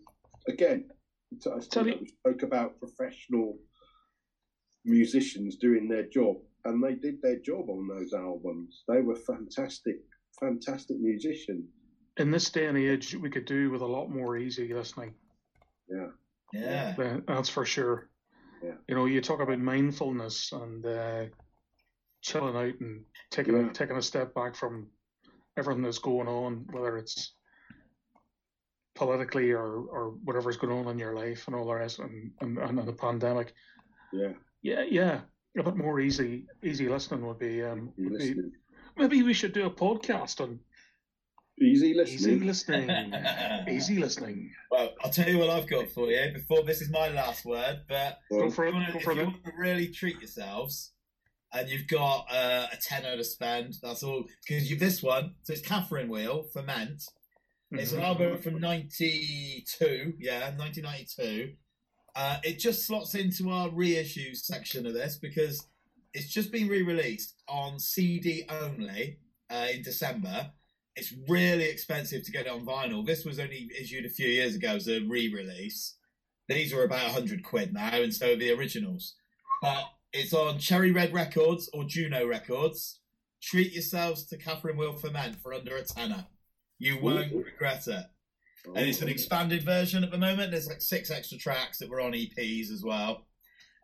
again, I spoke about professional musicians doing their job, and they did their job on those albums. They were fantastic, fantastic musicians. In this day and age, we could do with a lot more easy listening. Yeah, Yeah. That's for sure. Yeah. You know, you talk about mindfulness and uh, chilling out and taking Yeah. a, taking a step back from everything that's going on, whether it's politically or, or whatever's going on in your life and all the rest, and, and, and the pandemic. yeah. Yeah, yeah, a bit more easy easy listening would be. Um, would be maybe we should do a podcast on Easy listening. easy listening. listening. easy listening. Well, I'll tell you what I've got for you before this is my last word. But Go Well, for if it. you wanna- Go if for you it. want to really treat yourselves, and you've got uh, a tenner to spend. That's all because you've this one. So it's Catherine Wheel for Ferment. It's an Mhm. album from '92. Yeah, 1992. Uh, it just slots into our reissues section of this because it's just been re-released on CD only uh, in December. It's really expensive to get it on vinyl. This was only issued a few years ago as a re-release. These are about 100 quid now, and so are the originals. But it's on Cherry Red Records or Juno Records. Treat yourselves to Catherine Wheel Ferment for under a tenner. You won't regret it. And it's an expanded version at the moment. There's like six extra tracks that were on EPs as well.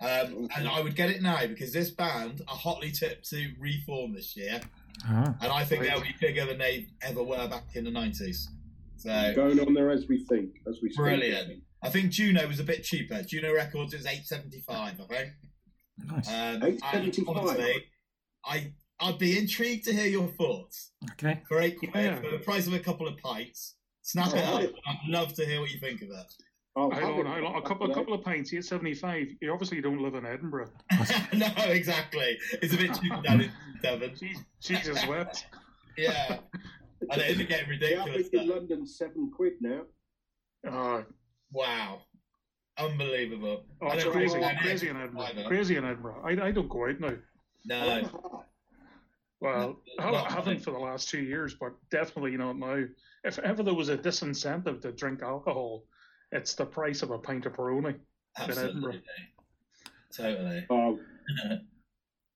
Um, and I would get it now because this band are hotly tipped to reform this year. Ah, And I think Right. they'll be bigger than they ever were back in the 90s. So going on there as we think, as we speak. Brilliant. I think Juno was a bit cheaper. Juno Records is 875 I think. nice. Um, 875? I, I'd be intrigued to hear your thoughts. Okay. For eight quid, Yeah. for the price of a couple of pints, snap it Oh, up. I'd love to hear what you think of it. I'll How have long? it. How long? A couple, a couple of pints, eight seventy five. You obviously don't live in Edinburgh. no, exactly. It's a bit too down in Devon. Je- Jesus wept. Yeah. And it isn't getting The ridiculous. average in though. London seven quid now. Oh, Wow. Unbelievable. oh I it's don't crazy, think crazy in know Edinburgh. either. Crazy in Edinburgh. I, I don't go out now. No. Well, I Well, haven't for the last two years, but definitely not now. If ever there was a disincentive to drink alcohol, it's the price of a pint of Peroni. Absolutely. Totally. Oh,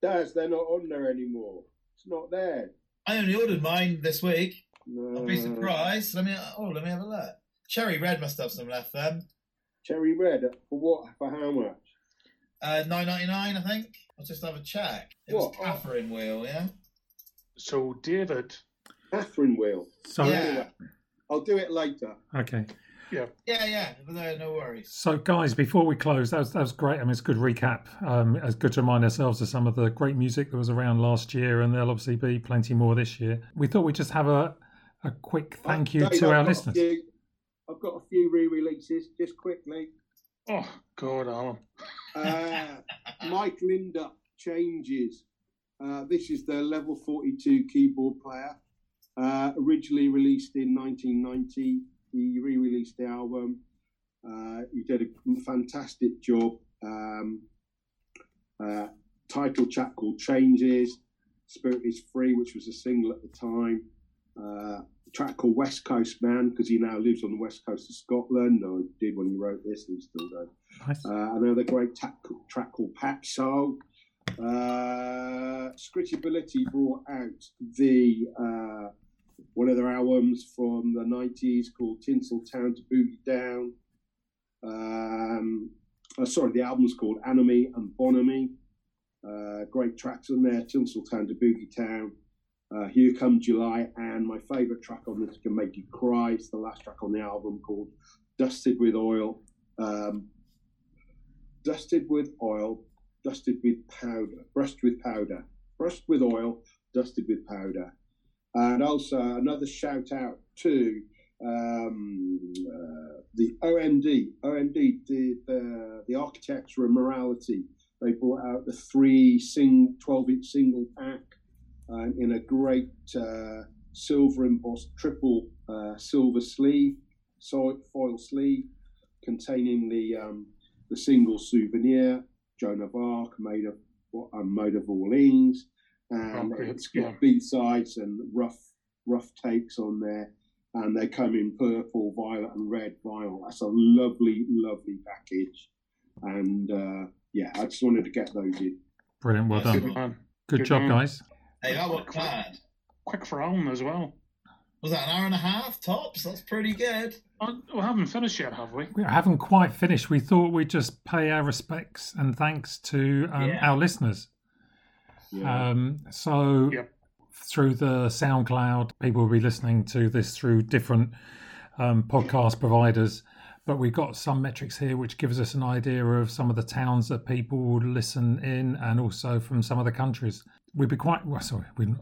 Daz, they're not on there anymore. It's not there. I only ordered mine this week. No. I'll be surprised. Let me oh let me have a look. Cherry Red must have some left then. Cherry red for what? For how much? Uh nine ninety nine, I think. I'll just have a check. It was What? Catherine Wheel, yeah? So, David, Catherine Wheel. So Yeah. Anyway, I'll do it later. okay. Yeah, yeah. No, no worries. So, guys, before we close, that was, that was great. I mean, it's a good recap. Um, it's good to remind ourselves of some of the great music that was around last year, and there'll obviously be plenty more this year. We thought we'd just have a, a quick thank you Dave, to I've our got a listeners. few- I've got a few re-releases, just quickly. oh God, Alan, Uh, Mike Lindup changes. Uh, this is the level 42 keyboard player. Uh, originally released in 1990, he re-released the album. Uh, he did a fantastic job. Um, uh, title track called Changes. Spirit is Free, which was a single at the time. Uh, a track called West Coast Man, because he now lives on the west coast of Scotland. No, he did when he wrote this, and he still does. Nice. Uh, another great ta- track called Pat Soul. Uh, Scritti Politti brought out the uh, one of their albums from the 90s called Tinsel Town to Boogie Down. Um, uh, sorry, the album's called Anomie and Bonhomie. Uh, great tracks on there Tinsel Town to Boogie Town. Uh, Here Come July, and my favourite track on this can make you cry. It's the last track on the album called Dusted with Oil. Um, dusted with oil, dusted with powder, brushed with powder, brushed with oil, dusted with powder. And also another shout out to um, uh, the OMD. OMD, the, the, the Architecture of Morality. They brought out the three sing, 12 inch single pack um, in a great uh, silver embossed triple uh, silver sleeve, foil sleeve, containing the um, the single souvenir, Joan of Arc, made of Maid of Orleans, and Oh, it's got yeah. B sides and rough rough takes on there, and they come in purple, violet, and red vinyl. That's a lovely, lovely package, and uh, yeah, I just wanted to get those in. Brilliant. Well Nice. done. good. Good Good job, man. guys. Hey, that wasn't bad. Quick for Alan as well. Was that an hour and a half tops? That's pretty good. We haven't finished yet, have we? We haven't quite finished. We thought we'd just pay our respects and thanks to um, Yeah. our listeners. Yeah. Um, so through the SoundCloud, people will be listening to this through different um, podcast providers. But we've got some metrics here which gives us an idea of some of the towns that people would listen in, and also from some of the countries. We'd be quite well, sorry, we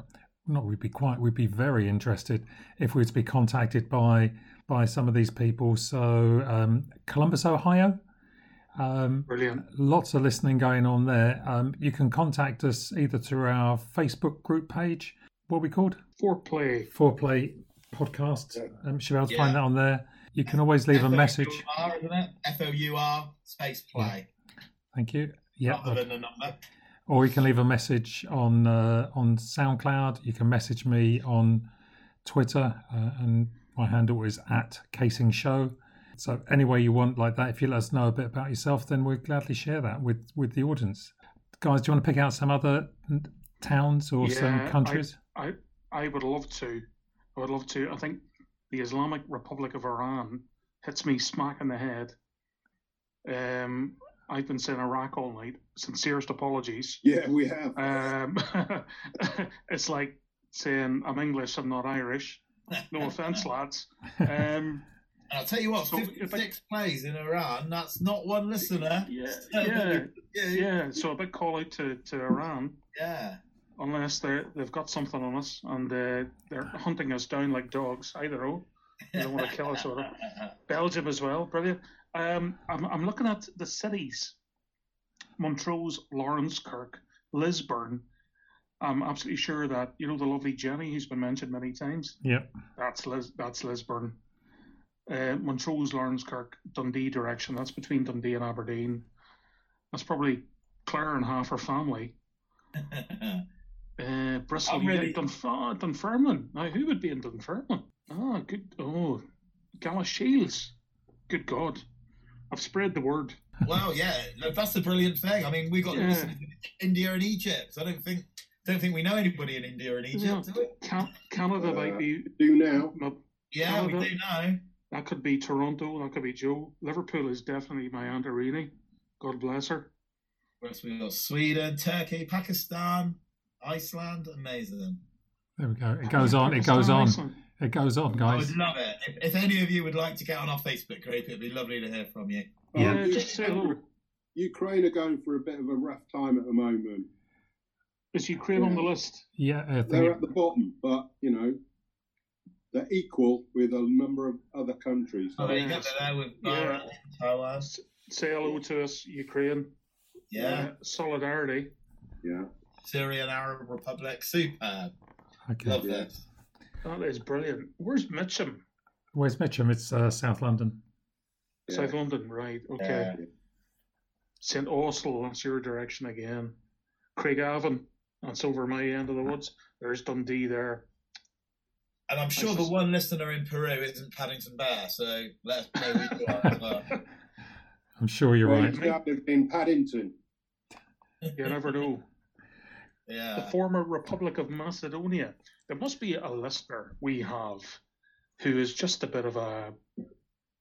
not we'd be quite we'd be very interested if we'd be contacted by by some of these people. So um, Columbus, Ohio. Um, Brilliant. lots of listening going on there. Um, you can contact us either through our Facebook group page. What are we called? Foreplay. Foreplay Podcast. Yeah. Um, should be able to Yeah. find that on there. You can always leave a message. F-O-U-R, isn't it? F O U R space play. Thank you. Yeah. Rather than a number. or you can leave a message on uh, on SoundCloud. You can message me on Twitter, uh, and my handle is at Casing Show. So any way you want, like that, if you let us know a bit about yourself, then we'd gladly share that with with the audience. Guys, do you want to pick out some other towns or some countries? I I would love to. I would love to. I think the Islamic Republic of Iran hits me smack in the head. Um, I've been saying Iraq all night. Sincerest apologies. Yeah, we have. Um, it's like saying I'm English, I'm not Irish. No offense, lads. Um, And I'll tell you what, So, if I- plays in Iran, that's not one listener. yeah, So, yeah, yeah. yeah. So a big call out to, to Iran. yeah. unless they they've got something on us and uh, they're hunting us down like dogs. I don't know. They don't want to kill us or Belgium as well, brilliant. Um, I'm I'm looking at the cities: Montrose, Laurencekirk, Lisburn. I'm absolutely sure that you know the lovely Jenny, who's been mentioned many times. Yep. That's Lis- that's Lisburn. Uh, Montrose, Laurencekirk, Dundee direction. That's between Dundee and Aberdeen. That's probably Claire and half her family. Uh, Bristol, I'm you ready. get Dunf- oh, Dunfermline. Now, who would be in Dunfermline? Ah, good. Oh, Galashiels. Good God. I've spread the word. well, yeah, look, that's the brilliant thing. I mean, we got Yeah. India and Egypt. I don't think don't think we know anybody in India and Egypt, No. do we? Can- Canada Uh, might be. Do now. no, Yeah, we do know. That could be Toronto. That could be Joe. Liverpool is definitely my Aunt Irene. God bless her. Whereas we got Sweden, Turkey, Pakistan, Iceland. Amazing. There we go. It goes on. It goes on. It goes on, guys. I would love it. If, if any of you would like to get on our Facebook group, it'd be lovely to hear from you. Yeah. Yeah, just say hello. Ukraine are going for a bit of a rough time at the moment. Is Ukraine on the list? Yeah, I think They're at the bottom, but you know they're equal with a number of other countries. Oh, there you go. Yes. They're Yeah. Bahrain, Taiwan. Say hello to us, Ukraine. Yeah. Uh, solidarity. Yeah, Syrian Arab Republic. Superb. okay. Love Yeah. this. That is brilliant. Where's Mitcham? Where's Mitcham? It's uh, South London. Yeah. South London, right? Okay. Yeah. St. Austell, that's your direction again. Craigavon, that's over my end of the woods. There's Dundee there. And I'm sure the one listener in Peru isn't Paddington Bear, so let's know who you are as well. I'm sure you're Well, right. it's up in Paddington. You never know. Yeah. The former Republic of Macedonia. There must be a listener we have who is just a bit of a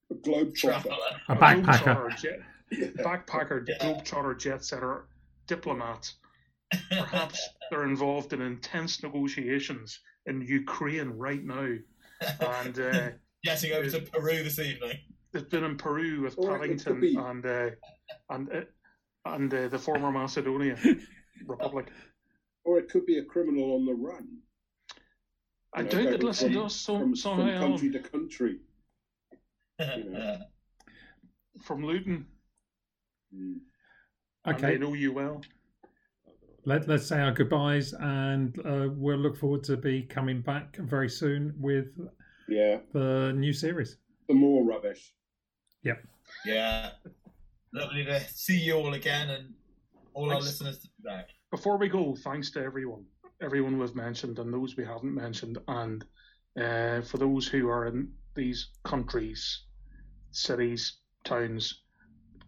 A globe trotter. Traveller. A backpacker. globetrotter jet, Yeah. backpacker, Yeah. globetrotter, jet setter, diplomat. Perhaps they're involved in intense negotiations in Ukraine right now. And uh, Getting over to Peru this evening. they've been in Peru with Or Paddington and uh, and uh, and uh, the former Macedonia Republic. Or it could be a criminal on the run. I You know, doubt they'd going listen to from- us so, from, so from country on to country. know. from Luton, Mm. and Okay, they know you well. Let, let's say our goodbyes and uh, we'll look forward to be coming back very soon with Yeah, the new series. the more rubbish. Yep. Yeah. Lovely to see you all again and all our listeners to be back. Before we go, thanks to everyone, everyone we've mentioned and those we haven't mentioned, and uh, for those who are in these countries, cities, towns,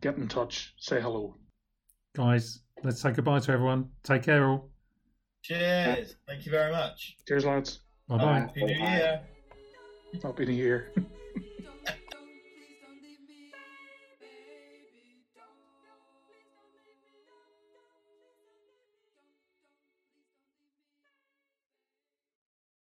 get in touch, say hello. Guys, let's say goodbye to everyone. Take care all. Cheers. Thank you very much. Cheers, lads. Bye bye. Happy New Year. Happy New Year.